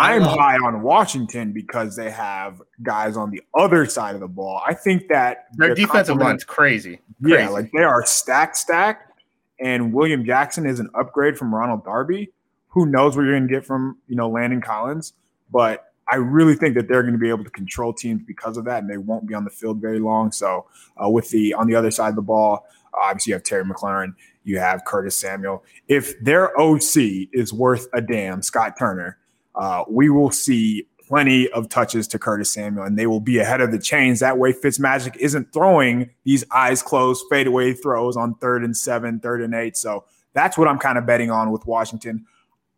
I'm high on Washington because they have guys on the other side of the ball. I think that
their defensive line's crazy.
crazy. Yeah, like they are stacked, stacked. And William Jackson is an upgrade from Ronald Darby. Who knows what you're going to get from you know Landon Collins? But I really think that they're going to be able to control teams because of that, and they won't be on the field very long. So uh, with the on the other side of the ball, obviously you have Terry McLaurin, you have Curtis Samuel. If their OC is worth a damn, Scott Turner uh, we will see plenty of touches to Curtis Samuel, and they will be ahead of the chains. That way, Fitzmagic isn't throwing these eyes closed fadeaway throws on third and seven, third and eight. So that's what I'm kind of betting on with Washington.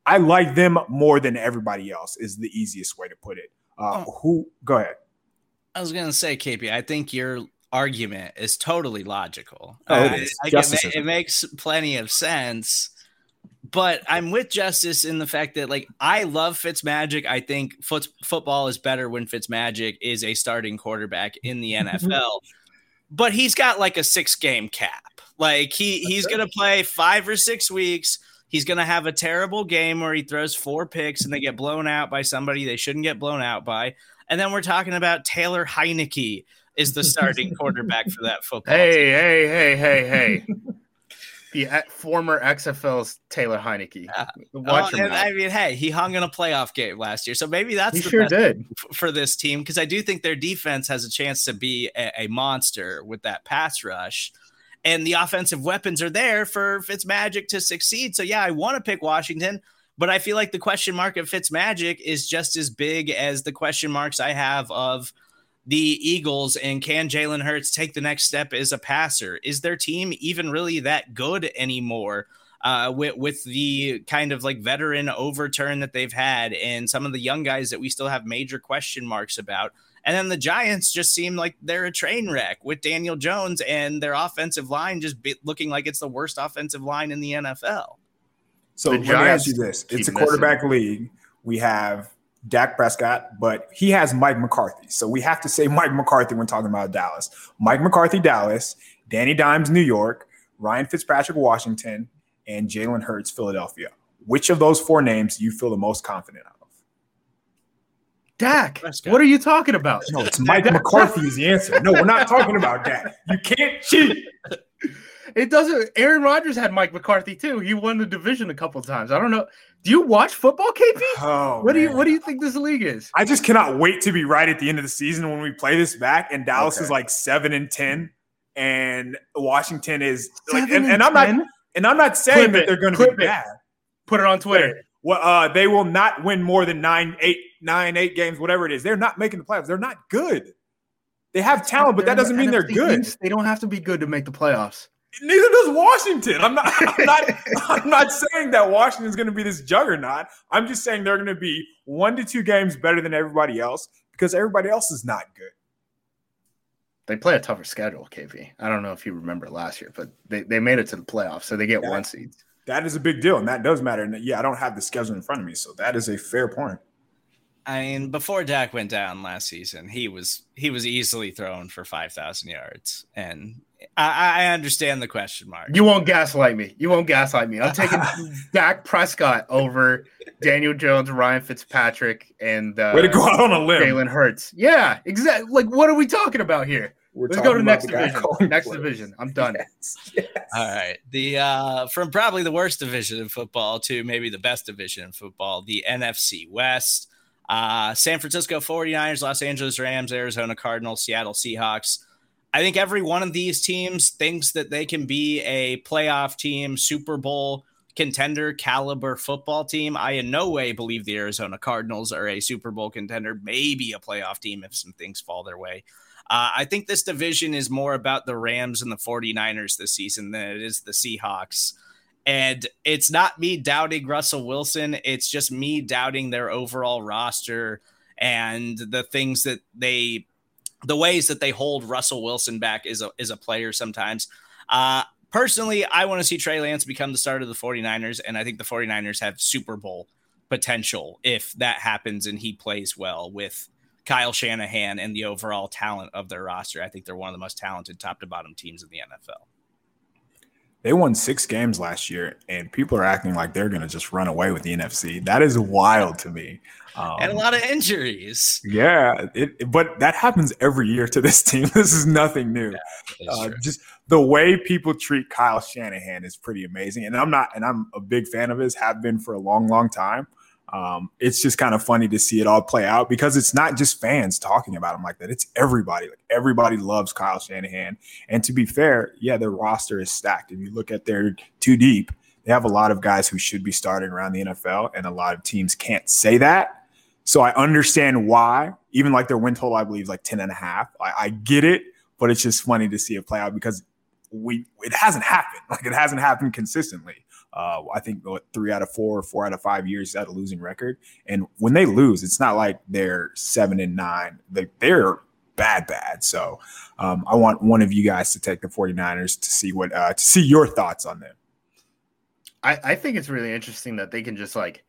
I like them more than everybody else. Is the easiest way to put it. Uh, oh. Who? Go ahead.
I was gonna say, KP. I think your argument is totally logical.
Oh, uh, it,
it, it makes plenty of sense but I'm with Justis in the fact that like I love Fitzmagic. I think foot, football is better when Fitzmagic is a starting quarterback in the NFL. but he's got like a six game cap. Like he he's gonna play five or six weeks. He's gonna have a terrible game where he throws four picks and they get blown out by somebody they shouldn't get blown out by. And then we're talking about Taylor Heinicke is the starting quarterback for that football.
Hey, team. hey, hey, hey, hey. the former XFL's Taylor Heinicke.
Uh,
Watch
oh,
him
and. I mean, hey, he hung in a playoff game last year, so maybe that's
He
the
sure did.
for this team because I do think their defense has a chance to be a, a monster with that pass rush. And the offensive weapons are there for Fitzmagic to succeed. So yeah, I want to pick Washington, but I feel like the question mark of Fitzmagic is just as big as the question marks I have of the Eagles and can Jalen Hurts take the next step as a passer? Is their team even really that good anymore? Uh, with with the kind of like veteran overturn that they've had, and some of the young guys that we still have major question marks about, and then the Giants just seem like they're a train wreck with Daniel Jones and their offensive line just be- looking like it's the worst offensive line in the NFL.
So
The
let me ask you this: It's a
keep
quarterback league. We have Dak Prescott, but he has Mike McCarthy. So we have to say Mike McCarthy when talking about Dallas. Mike McCarthy, Dallas. Danny Dimes, New York. Ryan Fitzpatrick, Washington, and Jalen Hurts, Philadelphia. Which of those four names do you feel the most confident of?
Dak,
Prescott.
what are you talking about?
No, it's Mike McCarthy is the answer. No, we're not talking about Dak. You can't cheat.
It doesn't. Aaron Rodgers had Mike McCarthy too. He won the division a couple times. I don't know. Do you watch football, KP?
Oh,
what do you. What do you think this league is?
I just cannot wait to be right at the end of the season when we play this back and Dallas
Okay.
is like seven and ten, and Washington is like,
Seven
and, and I'm not and I'm not saying
Clip
that
it.
they're going to be
it.
bad.
Put it on Twitter.
Well, uh, they will not win more than nine, eight, nine, eight games, whatever it is. They're not making the playoffs. They're not good. They have talent, but that doesn't mean they're good.
They don't have to be good to make the playoffs.
Neither does Washington. I'm not. I'm not. I'm not saying that Washington is going to be this juggernaut. I'm just saying they're going to be one to two games better than everybody else because everybody else is not good.
They play a tougher schedule, KP. I don't know if you remember last year, but they, they made it to the playoffs, so they get
Yeah.
one seed.
That is a big deal, and that does matter. And yeah, I don't have the schedule in front of me, so that is a fair point.
I mean, before Dak went down last season, he was he was easily thrown for five thousand yards, and I, I understand the question mark.
You won't gaslight me. You won't gaslight me. I'm taking Dak Prescott over Daniel Jones, Ryan Fitzpatrick, and uh,
Way to go out on a limb.
Jalen Hurts. Yeah, exactly. Like, what are we talking about here?
We're
Let's go
talking
to
about
next division. Next
plays.
division. I'm done.
Yes, yes.
All right, the uh, from probably the worst division in football to maybe the best division in football, the NFC West. Uh, San Francisco 49ers, Los Angeles Rams, Arizona Cardinals, Seattle Seahawks. I think every one of these teams thinks that they can be a playoff team, Super Bowl contender caliber football team. I in no way believe the Arizona Cardinals are a Super Bowl contender, maybe a playoff team if some things fall their way. Uh, I think this division is more about the Rams and the 49ers this season than it is the Seahawks. And it's not me doubting Russell Wilson. It's just me doubting their overall roster and the things that they, the ways that they hold Russell Wilson back as a, as a player sometimes. Uh, personally, I want to see Trey Lance become the starter of the 49ers. And I think the 49ers have Super Bowl potential if that happens and he plays well with Kyle Shanahan and the overall talent of their roster. I think they're one of the most talented top to bottom teams in the NFL.
They won six games last year, and people are acting like they're going to just run away with the NFC. That is wild to me. Um,
and a lot of injuries.
Yeah, it, but that happens every year to this team. This is nothing new.
That's
Uh, just the way people treat Kyle Shanahan is pretty amazing, and I'm not, and I'm a big fan of his. Have been for a long, long time. Um, it's just kind of funny to see it all play out because it's not just fans talking about him like that. It's everybody. Like everybody loves Kyle Shanahan. And to be fair, yeah, their roster is stacked. If you look at their too deep, they have a lot of guys who should be starting around the NFL, and a lot of teams can't say that. So I understand why, even like their win total, I believe, is like 10 and a half. I, I get it, but it's just funny to see it play out because we it hasn't happened. Like it hasn't happened consistently. Uh, I think what, three out of four, four out of five years at a losing record. And when they lose, it's not like they're seven and nine. They, they're bad, bad. So um, I want one of you guys to take the 49ers to see what uh, to see your thoughts on them.
I, I think it's really interesting that they can just like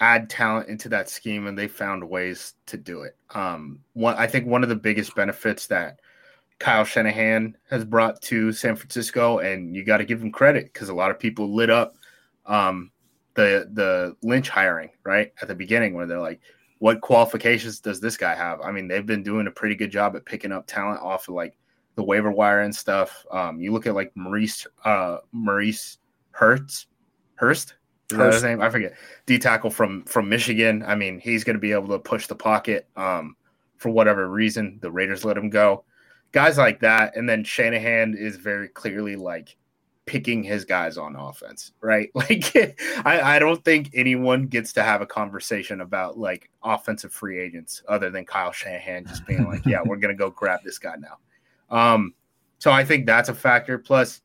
add talent into that scheme and they found ways to do it. Um, one, I think one of the biggest benefits that Kyle Shanahan has brought to San Francisco, and you got to give him credit because a lot of people lit up um, the the Lynch hiring right at the beginning where they're like, "What qualifications does this guy have?" I mean, they've been doing a pretty good job at picking up talent off of like the waiver wire and stuff. Um, you look at like Maurice uh, Maurice Hurts Hurst. That his name? I forget. D tackle from from Michigan. I mean, he's going to be able to push the pocket. Um, for whatever reason, the Raiders let him go. Guys like that, and then Shanahan is very clearly like picking his guys on offense, right? Like, I, I don't think anyone gets to have a conversation about like offensive free agents other than Kyle Shanahan just being like, yeah, we're gonna go grab this guy now. Um, so I think that's a factor. Plus,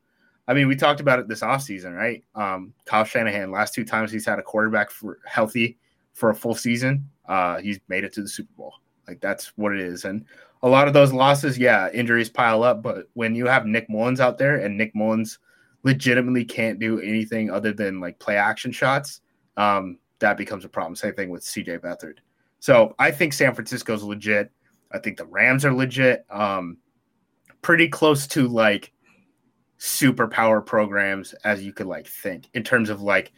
I mean, we talked about it this offseason, right? Um, Kyle Shanahan, last two times he's had a quarterback for healthy for a full season, uh, he's made it to the Super Bowl. Like that's what it is. And a lot of those losses, yeah, injuries pile up. But when you have Nick Mullens out there and Nick Mullens legitimately can't do anything other than like play action shots, um, that becomes a problem. Same thing with CJ Beathard. So I think San Francisco's legit. I think the Rams are legit. Um, pretty close to like superpower programs as you could like think in terms of like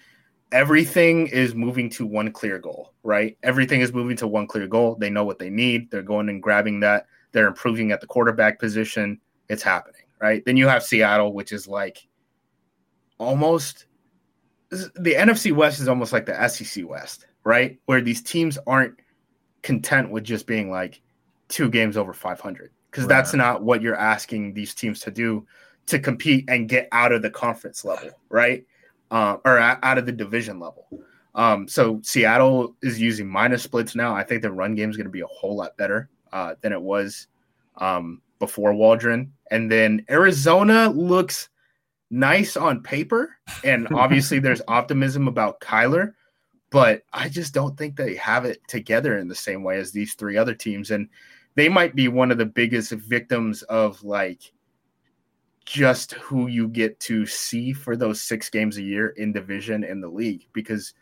everything is moving to one clear goal, right? Everything is moving to one clear goal. They know what they need. They're going and grabbing that. They're improving at the quarterback position. It's happening, right? Then you have Seattle, which is like almost the NFC West is almost like the SEC West, right? Where these teams aren't content with just being like two games over 500 because right. that's not what you're asking these teams to do to compete and get out of the conference level, right? Uh, or out of the division level. Um, so Seattle is using minus splits now. I think the run game is going to be a whole lot better uh, than it was um, before Waldron. And then Arizona looks nice on paper, and obviously there's optimism about Kyler, but I just don't think they have it together in the same way as these three other teams, and they might be one of the biggest victims of like just who you get to see for those six games a year in division in the league because.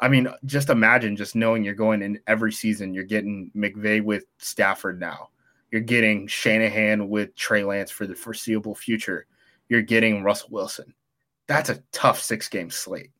I mean, just imagine just knowing you're going in every season. You're getting McVay with Stafford now. You're getting Shanahan with Trey Lance for the foreseeable future you're getting Russell Wilson. That's a tough six game slate.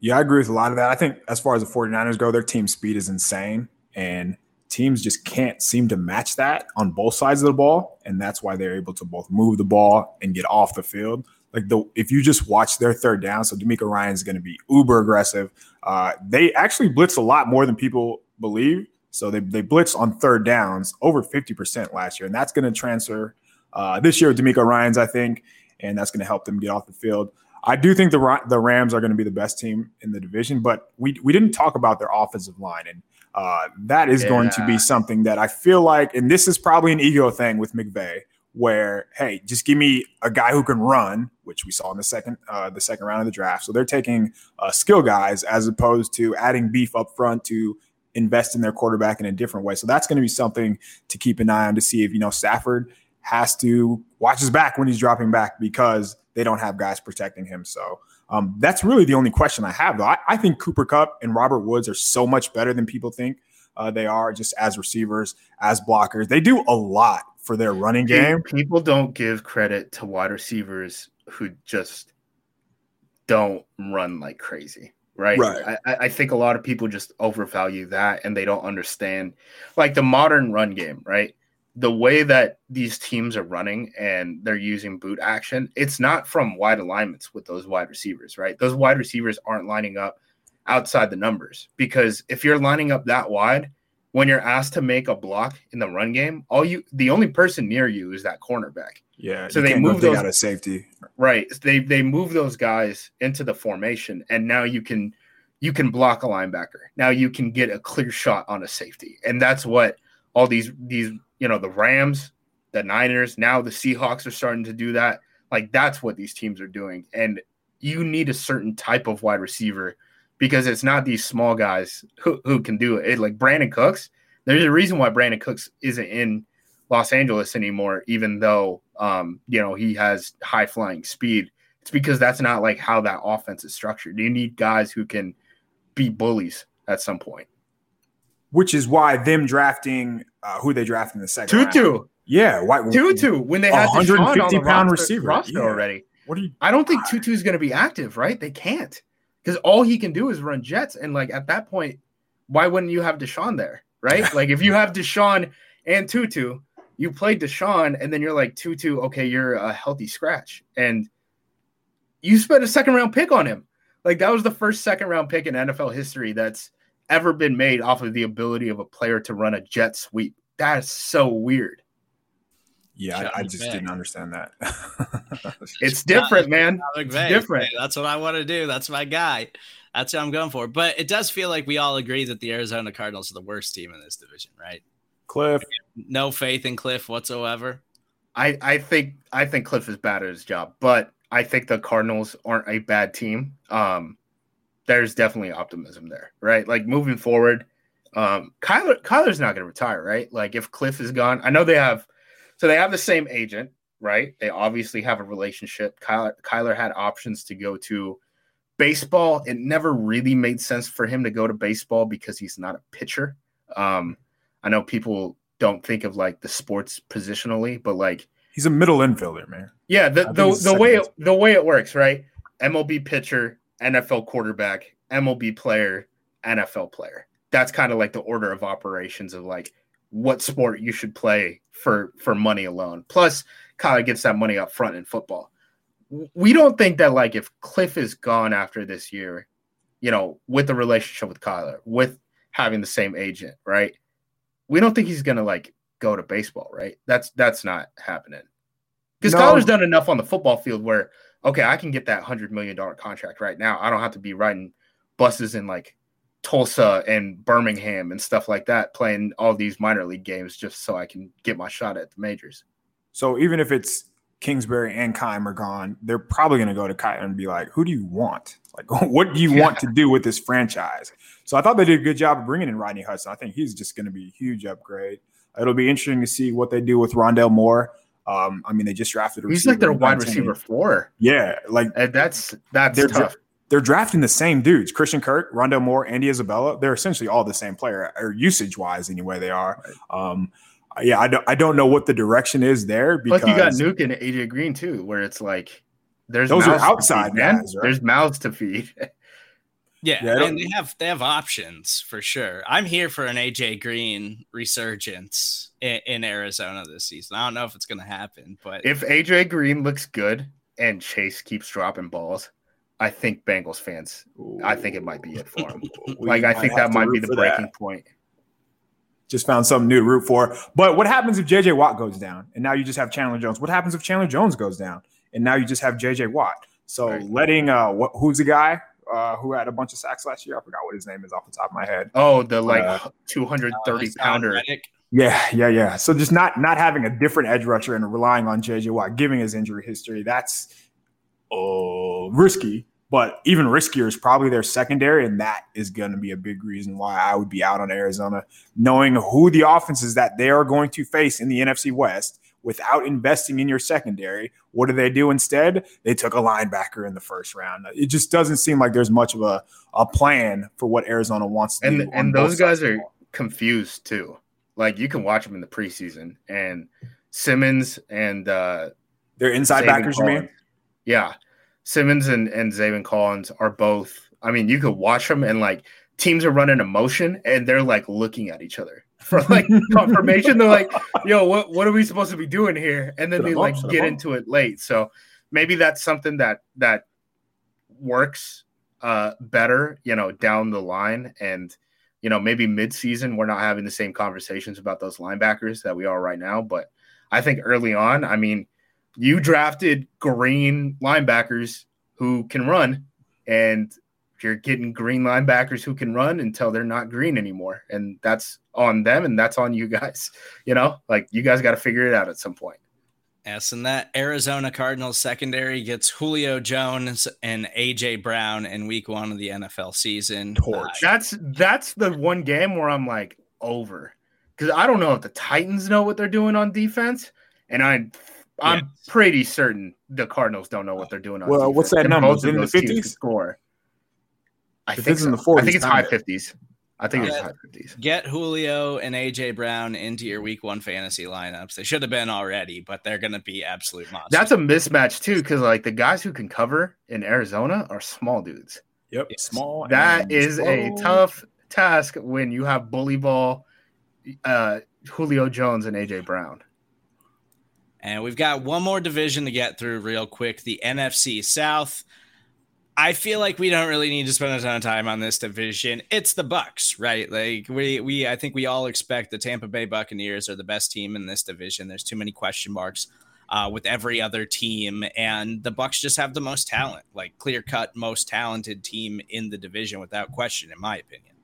Yeah, I agree with a lot of that. I think as far as the 49ers go, their team speed is insane. And teams just can't seem to match that on both sides of the ball. And that's why they're able to both move the ball and get off the field. Like the if you just watch their third down, so DeMeco Ryan is going to be uber aggressive. Uh, they actually blitz a lot more than people believe. So they, they blitz on third downs over 50% last year. And that's going to transfer uh, this year with DeMeco Ryans, I think, and that's going to help them get off the field. I do think the the Rams are going to be the best team in the division, but we we didn't talk about their offensive line, and uh, that is yeah. going to be something that I feel like, and this is probably an ego thing with McVay, where hey, just give me a guy who can run, which we saw in the second uh, the second round of the draft. So they're taking uh, skill guys as opposed to adding beef up front to invest in their quarterback in a different way. So that's going to be something to keep an eye on to see if you know Stafford has to watch his back when he's dropping back because they don't have guys protecting him. So um, that's really the only question I have, though. I, I, think Cooper Kupp and Robert Woods are so much better than people think uh, they are, just as receivers, as blockers. They do a lot for their running game.
People don't give credit to wide receivers who just don't run like crazy. Right. right. I, I think a lot of people just overvalue that and they don't understand like the modern run game, right? The way that these teams are running and they're using boot action, it's not from wide alignments with those wide receivers, right? Those wide receivers aren't lining up outside the numbers because if you're lining up that wide, when you're asked to make a block in the run game, all you the only person near you is that cornerback.
Yeah. So they move those out of safety.
Right. They they move those guys into the formation and now you can you can block a linebacker. Now you can get a clear shot on a safety. And that's what all these these you know, the Rams, the Niners, now the Seahawks are starting to do that. Like that's what these teams are doing. And you need a certain type of wide receiver because it's not these small guys who, who can do it. it. Like Brandin Cooks, there's a reason why Brandin Cooks isn't in Los Angeles anymore, even though um, you know, he has high flying speed. It's because that's not like how that offense is structured. You need guys who can be bullies at some point
which is why them drafting uh, who they drafted in the second
Tutu.
Round. Yeah, why
Tutu when they had 150
pound
roster,
receiver
roster
yeah.
already.
What do you?
I don't think Tutu is going to be active, right? They can't because all he can do is run jets, and like at that point, why wouldn't you have DeSean there, right? like if you have DeSean and Tutu, you played DeSean, and then you're like two. Okay, you're a healthy scratch, and you spent a second round pick on him. Like that was the first second round pick in NFL history that's ever been made off of the ability of a player to run a jet sweep. That is so weird.
Yeah, I, I, just didn't understand that.
it's different, man. It's different.
That's what I want to do. That's my guy. That's what I'm going for. But it does feel like we all agree that the Arizona Cardinals are the worst team in this division, right?
Cliff.
No faith in Cliff whatsoever.
I, I think I think Cliff is bad at his job, but I think the Cardinals aren't a bad team. Um, there's definitely optimism there, right? Like moving forward, um, Kyler Kyler's not going to retire, right? Like if Cliff is gone, I know they have, so they have the same agent, right? They obviously have a relationship. Kyler Kyler had options to go to baseball. It never really made sense for him to go to baseball because he's not a pitcher. Um, I know people don't think of like the sports positionally, but like
he's a middle infielder, man.
Yeah, the the, the way it, the way it works, right? MLB pitcher, NFL quarterback, MLB player, NFL player. That's kind of like the order of operations of like what sport you should play for for money alone. Plus, Kyler gets that money up front in football. We don't think that like if Cliff is gone after this year, you know, with the relationship with Kyler, with having the same agent, right? We don't think he's gonna like go to baseball, right? That's that's not happening. Because no. Kyler's done enough on the football field where okay, I can get that hundred million dollar contract right now. I don't have to be riding buses in like Tulsa and Birmingham and stuff like that, playing all these minor league games just so I can get my shot at the majors.
So even if it's Kingsbury and Keim are gone, they're probably going to go to Keim and be like, "Who do you want? Like, what do you yeah. want to do with this franchise?" So I thought they did a good job of bringing in Rodney Hudson. I think he's just going to be a huge upgrade. It'll be interesting to see what they do with Rondale Moore. Um, I mean, they just drafted.
He's like their wide receiver four.
Yeah, like
and that's that's
they're,
tough.
They're drafting the same dudes: Christian Kirk, Rondo Moore, Andy Isabella. They're essentially all the same player, or usage wise, anyway. They are. Um, yeah, I don't, I don't know what the direction is there because
Plus you got Nuke and AJ Green too, where it's like there's
those are outside
feed, guys, right? There's mouths to feed.
Yeah, yeah and they have they have options for sure. I'm here for an AJ Green resurgence in, in Arizona this season. I don't know if it's going to happen, but
if AJ Green looks good and Chase keeps dropping balls, I think Bengals fans, Ooh. I think it might be it for him. like I think that might be the breaking that. point.
Just found something new to root for. But what happens if JJ Watt goes down and now you just have Chandler Jones? What happens if Chandler Jones goes down and now you just have JJ Watt? So right. letting uh what who's the guy uh, who had a bunch of sacks last year. I forgot what his name is off the top of my head.
Oh, the like uh, 230 pounder.
Yeah, yeah, yeah. So just not not having a different edge rusher and relying on JJ Watt, giving his injury history, that's uh, risky. But even riskier is probably their secondary, and that is going to be a big reason why I would be out on Arizona, knowing who the offenses that they are going to face in the NFC West without investing in your secondary. What do they do instead? They took a linebacker in the first round. It just doesn't seem like there's much of a, a plan for what Arizona wants to
and,
do.
And those guys are confused too. Like you can watch them in the preseason and Simmons and uh
they're inside backers, Collins. you mean?
Yeah. Simmons and, and Zaven Collins are both I mean, you could watch them and like teams are running a motion and they're like looking at each other for like confirmation. They're like, "Yo, what what are we supposed to be doing here?" And then they like get into it late. So maybe that's something that that works uh better, you know, down the line. And you know, maybe mid-season we're not having the same conversations about those linebackers that we are right now. But I think early on, I mean, you drafted green linebackers who can run, and you're getting green linebackers who can run until they're not green anymore. And that's on them and that's on you guys. You know, like you guys got to figure it out at some point.
Yes, and that Arizona Cardinals secondary gets Julio Jones and AJ Brown in week one of the NFL season.
Torch. Uh, that's that's the one game where I'm like over. Because I don't know if the Titans know what they're doing on defense. And I I'm yes. pretty certain the Cardinals don't know what they're doing on defense.
well,
defense.
what's that and number? in the 50s?
Score. I if think so. in the 40s, I think it's high 50s. I think get, it's high 50s.
Get Julio and AJ Brown into your week one fantasy lineups. They should have been already, but they're going to be absolute monsters.
That's a mismatch, too, because like the guys who can cover in Arizona are small dudes.
Yep. Small.
That is slow. a tough task when you have bully ball, uh, Julio Jones and AJ Brown.
And we've got one more division to get through real quick the NFC South. I feel like we don't really need to spend a ton of time on this division. It's the Bucks, right? Like we we I think we all expect the Tampa Bay Buccaneers are the best team in this division. There's too many question marks uh, with every other team, and the Bucks just have the most talent, like clear cut most talented team in the division without question, in my opinion.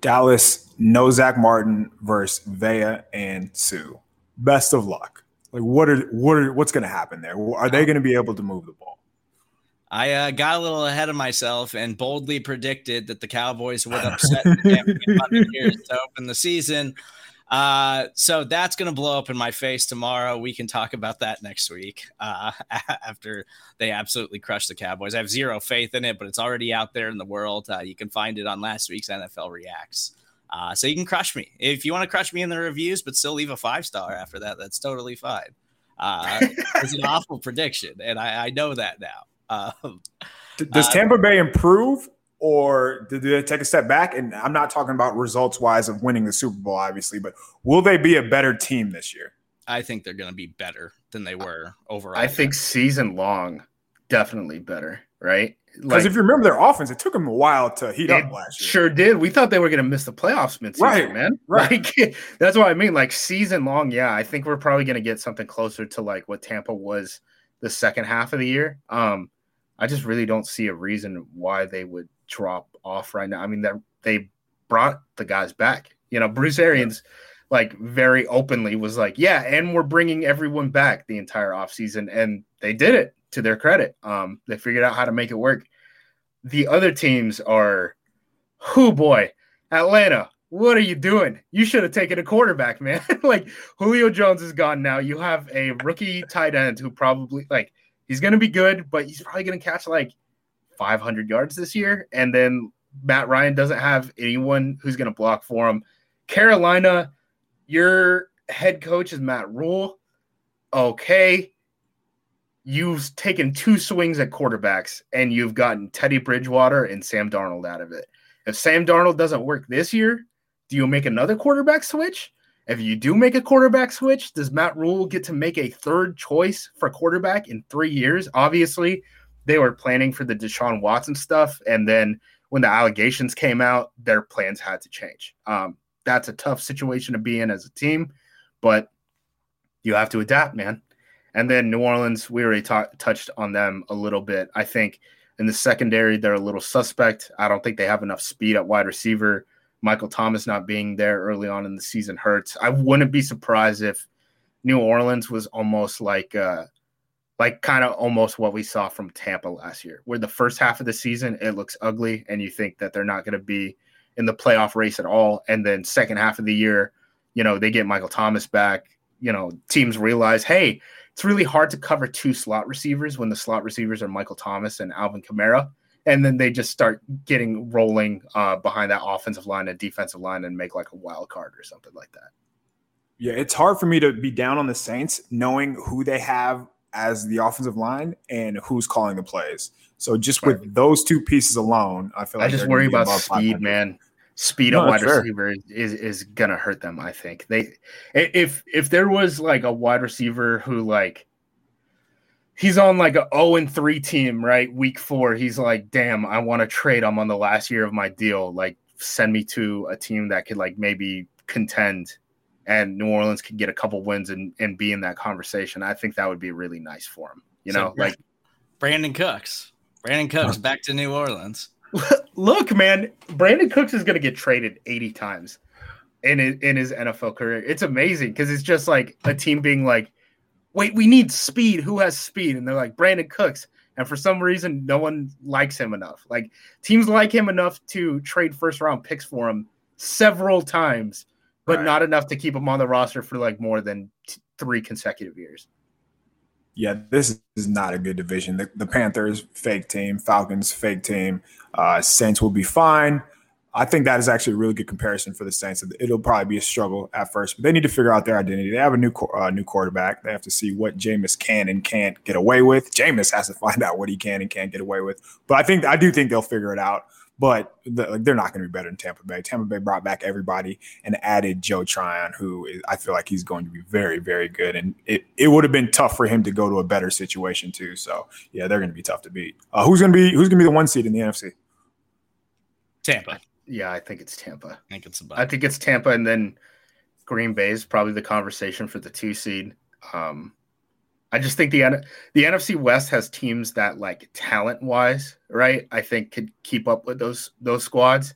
Dallas, no Zack Martin versus Vea and Suh. Best of luck. Like what are what are what's going to happen there? Are they going to be able to move the ball?
I uh, got a little ahead of myself and boldly predicted that the Cowboys would upset the Buccaneers to open the season. Uh, so that's going to blow up in my face tomorrow. We can talk about that next week uh, after they absolutely crush the Cowboys. I have zero faith in it, but it's already out there in the world. Uh, you can find it on last week's NFL Reacts. Uh, so you can crush me if you want to crush me in the reviews, but still leave a five star after that. That's totally fine. Uh, it's an awful prediction, and I, I know that now. Um,
Does uh, Tampa Bay improve or did they take a step back? And I'm not talking about results wise of winning the Super Bowl, obviously, but will they be a better team this year?
I think they're going to be better than they were overall.
I think season long, definitely better, right?
Because like, if you remember their offense, it took them a while to heat up last year.
Sure did. We thought they were going to miss the playoffs mid right, man. Right. Like, that's what I mean. Like season long, yeah. I think we're probably going to get something closer to like what Tampa was the second half of the year. Um, I just really don't see a reason why they would drop off right now. I mean, they brought the guys back. You know, Bruce Arians, like very openly was like, yeah, and we're bringing everyone back the entire offseason. And they did it to their credit. Um, they figured out how to make it work. The other teams are, who boy, Atlanta, what are you doing? You should have taken a quarterback, man. like Julio Jones is gone now. You have a rookie tight end who probably like he's going to be good, but he's probably going to catch like 500 yards this year. And then Matt Ryan doesn't have anyone who's going to block for him. Carolina, your head coach is Matt Rhule. Okay. You've taken two swings at quarterbacks and you've gotten Teddy Bridgewater and Sam Darnold out of it. If Sam Darnold doesn't work this year, do you make another quarterback switch? If you do make a quarterback switch, does Matt Rhule get to make a third choice for quarterback in three years? Obviously, they were planning for the Deshaun Watson stuff. And then when the allegations came out, their plans had to change. Um, that's a tough situation to be in as a team, but you have to adapt, man. And then New Orleans, we already ta- touched on them a little bit. I think in the secondary, they're a little suspect. I don't think they have enough speed at wide receiver. Michael Thomas not being there early on in the season hurts. I wouldn't be surprised if New Orleans was almost like uh, like kind of almost what we saw from Tampa last year, where the first half of the season it looks ugly and you think that they're not going to be in the playoff race at all, and then second half of the year, you know, they get Michael Thomas back. You know, teams realize, hey, it's really hard to cover two slot receivers when the slot receivers are Michael Thomas and Alvin Kamara and then they just start getting rolling uh, behind that offensive line and defensive line and make like a wild card or something like that.
Yeah, it's hard for me to be down on the Saints knowing who they have as the offensive line and who's calling the plays. So just right. with those two pieces alone, I feel like
I just worry about speed, man. Speed no, of wide receiver is is gonna hurt them. I think they if if there was like a wide receiver who like he's on like a 0 and 3 team, right? Week four, he's like, damn, I want to trade. I'm on the last year of my deal. Like, send me to a team that could like maybe contend and New Orleans could get a couple wins and, and be in that conversation. I think that would be really nice for him. You so, know, like
Brandin Cooks. Brandin Cooks back to New Orleans.
Look, man, Brandin Cooks is going to get traded 80 times in his, in his NFL career. It's amazing because it's just like a team being like, wait, we need speed. Who has speed? And they're like, Brandin Cooks. And for some reason, no one likes him enough. Like teams like him enough to trade first round picks for him several times, but right. not enough to keep him on the roster for like more than t- three consecutive years.
Yeah, this is not a good division. The, the Panthers, fake team. Falcons, fake team. Uh, Saints will be fine. I think that is actually a really good comparison for the Saints. It'll probably be a struggle at first, but they need to figure out their identity. They have a new uh, new quarterback. They have to see what Jameis can and can't get away with. Jameis has to find out what he can and can't get away with. But I think I do think they'll figure it out. But the, like, they're not going to be better than Tampa Bay. Tampa Bay brought back everybody and added Joe Tryon, who is, I feel like he's going to be very, very good. And it, it would have been tough for him to go to a better situation too. So yeah, they're going to be tough to beat. Uh, who's going to be who's going to be the one seed in the NFC?
Tampa.
Yeah, I think it's Tampa.
I think it's about
I think it's Tampa, and then Green Bay is probably the conversation for the two seed. Um, I just think the the NFC West has teams that like talent wise, right? I think could keep up with those those squads,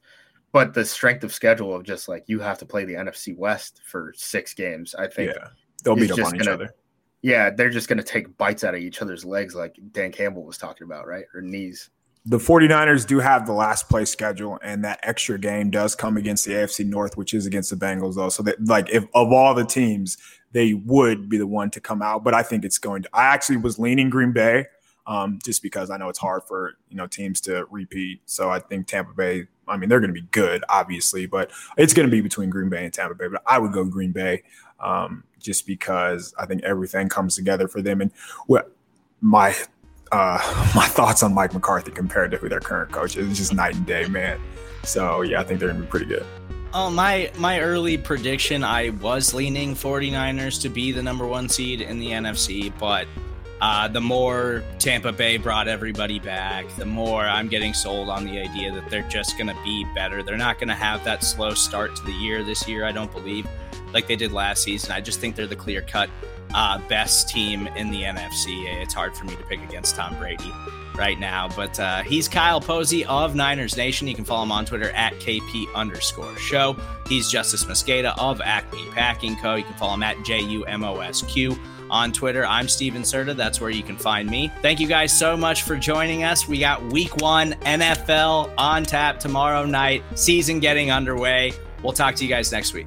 but the strength of schedule of just like you have to play the NFC West for six games. I think
yeah, they'll beat up on each other.
Yeah, they're just going to take bites out of each other's legs, like Dan Campbell was talking about, right? Or knees
the 49ers do have the last place schedule and that extra game does come against the AFC North which is against the Bengals though. So that like if of all the teams they would be the one to come out but I think it's going to I actually was leaning Green Bay um, just because I know it's hard for you know teams to repeat. So I think Tampa Bay I mean they're going to be good obviously but it's going to be between Green Bay and Tampa Bay but I would go Green Bay um, just because I think everything comes together for them. And what my uh, my thoughts on Mike McCarthy compared to who their current coach is. It's just night and day, man. So yeah, I think they're gonna be pretty good.
Oh, my my early prediction, I was leaning 49ers to be the number one seed in the NFC, but uh, the more Tampa Bay brought everybody back, the more I'm getting sold on the idea that they're just going to be better. They're not going to have that slow start to the year this year, I don't believe, like they did last season. I just think they're the clear cut uh, best team in the NFC. It's hard for me to pick against Tom Brady right now, but uh, he's Kyle Posey of Niners Nation. You can follow him on Twitter at KP underscore show. He's Justis Mosqueda of Acme Packing Co. You can follow him at JUMOSQ on Twitter. I'm Stephen Serda. That's where you can find me. Thank you guys so much for joining us. We got week one NFL on tap tomorrow night, season getting underway. We'll talk to you guys next week.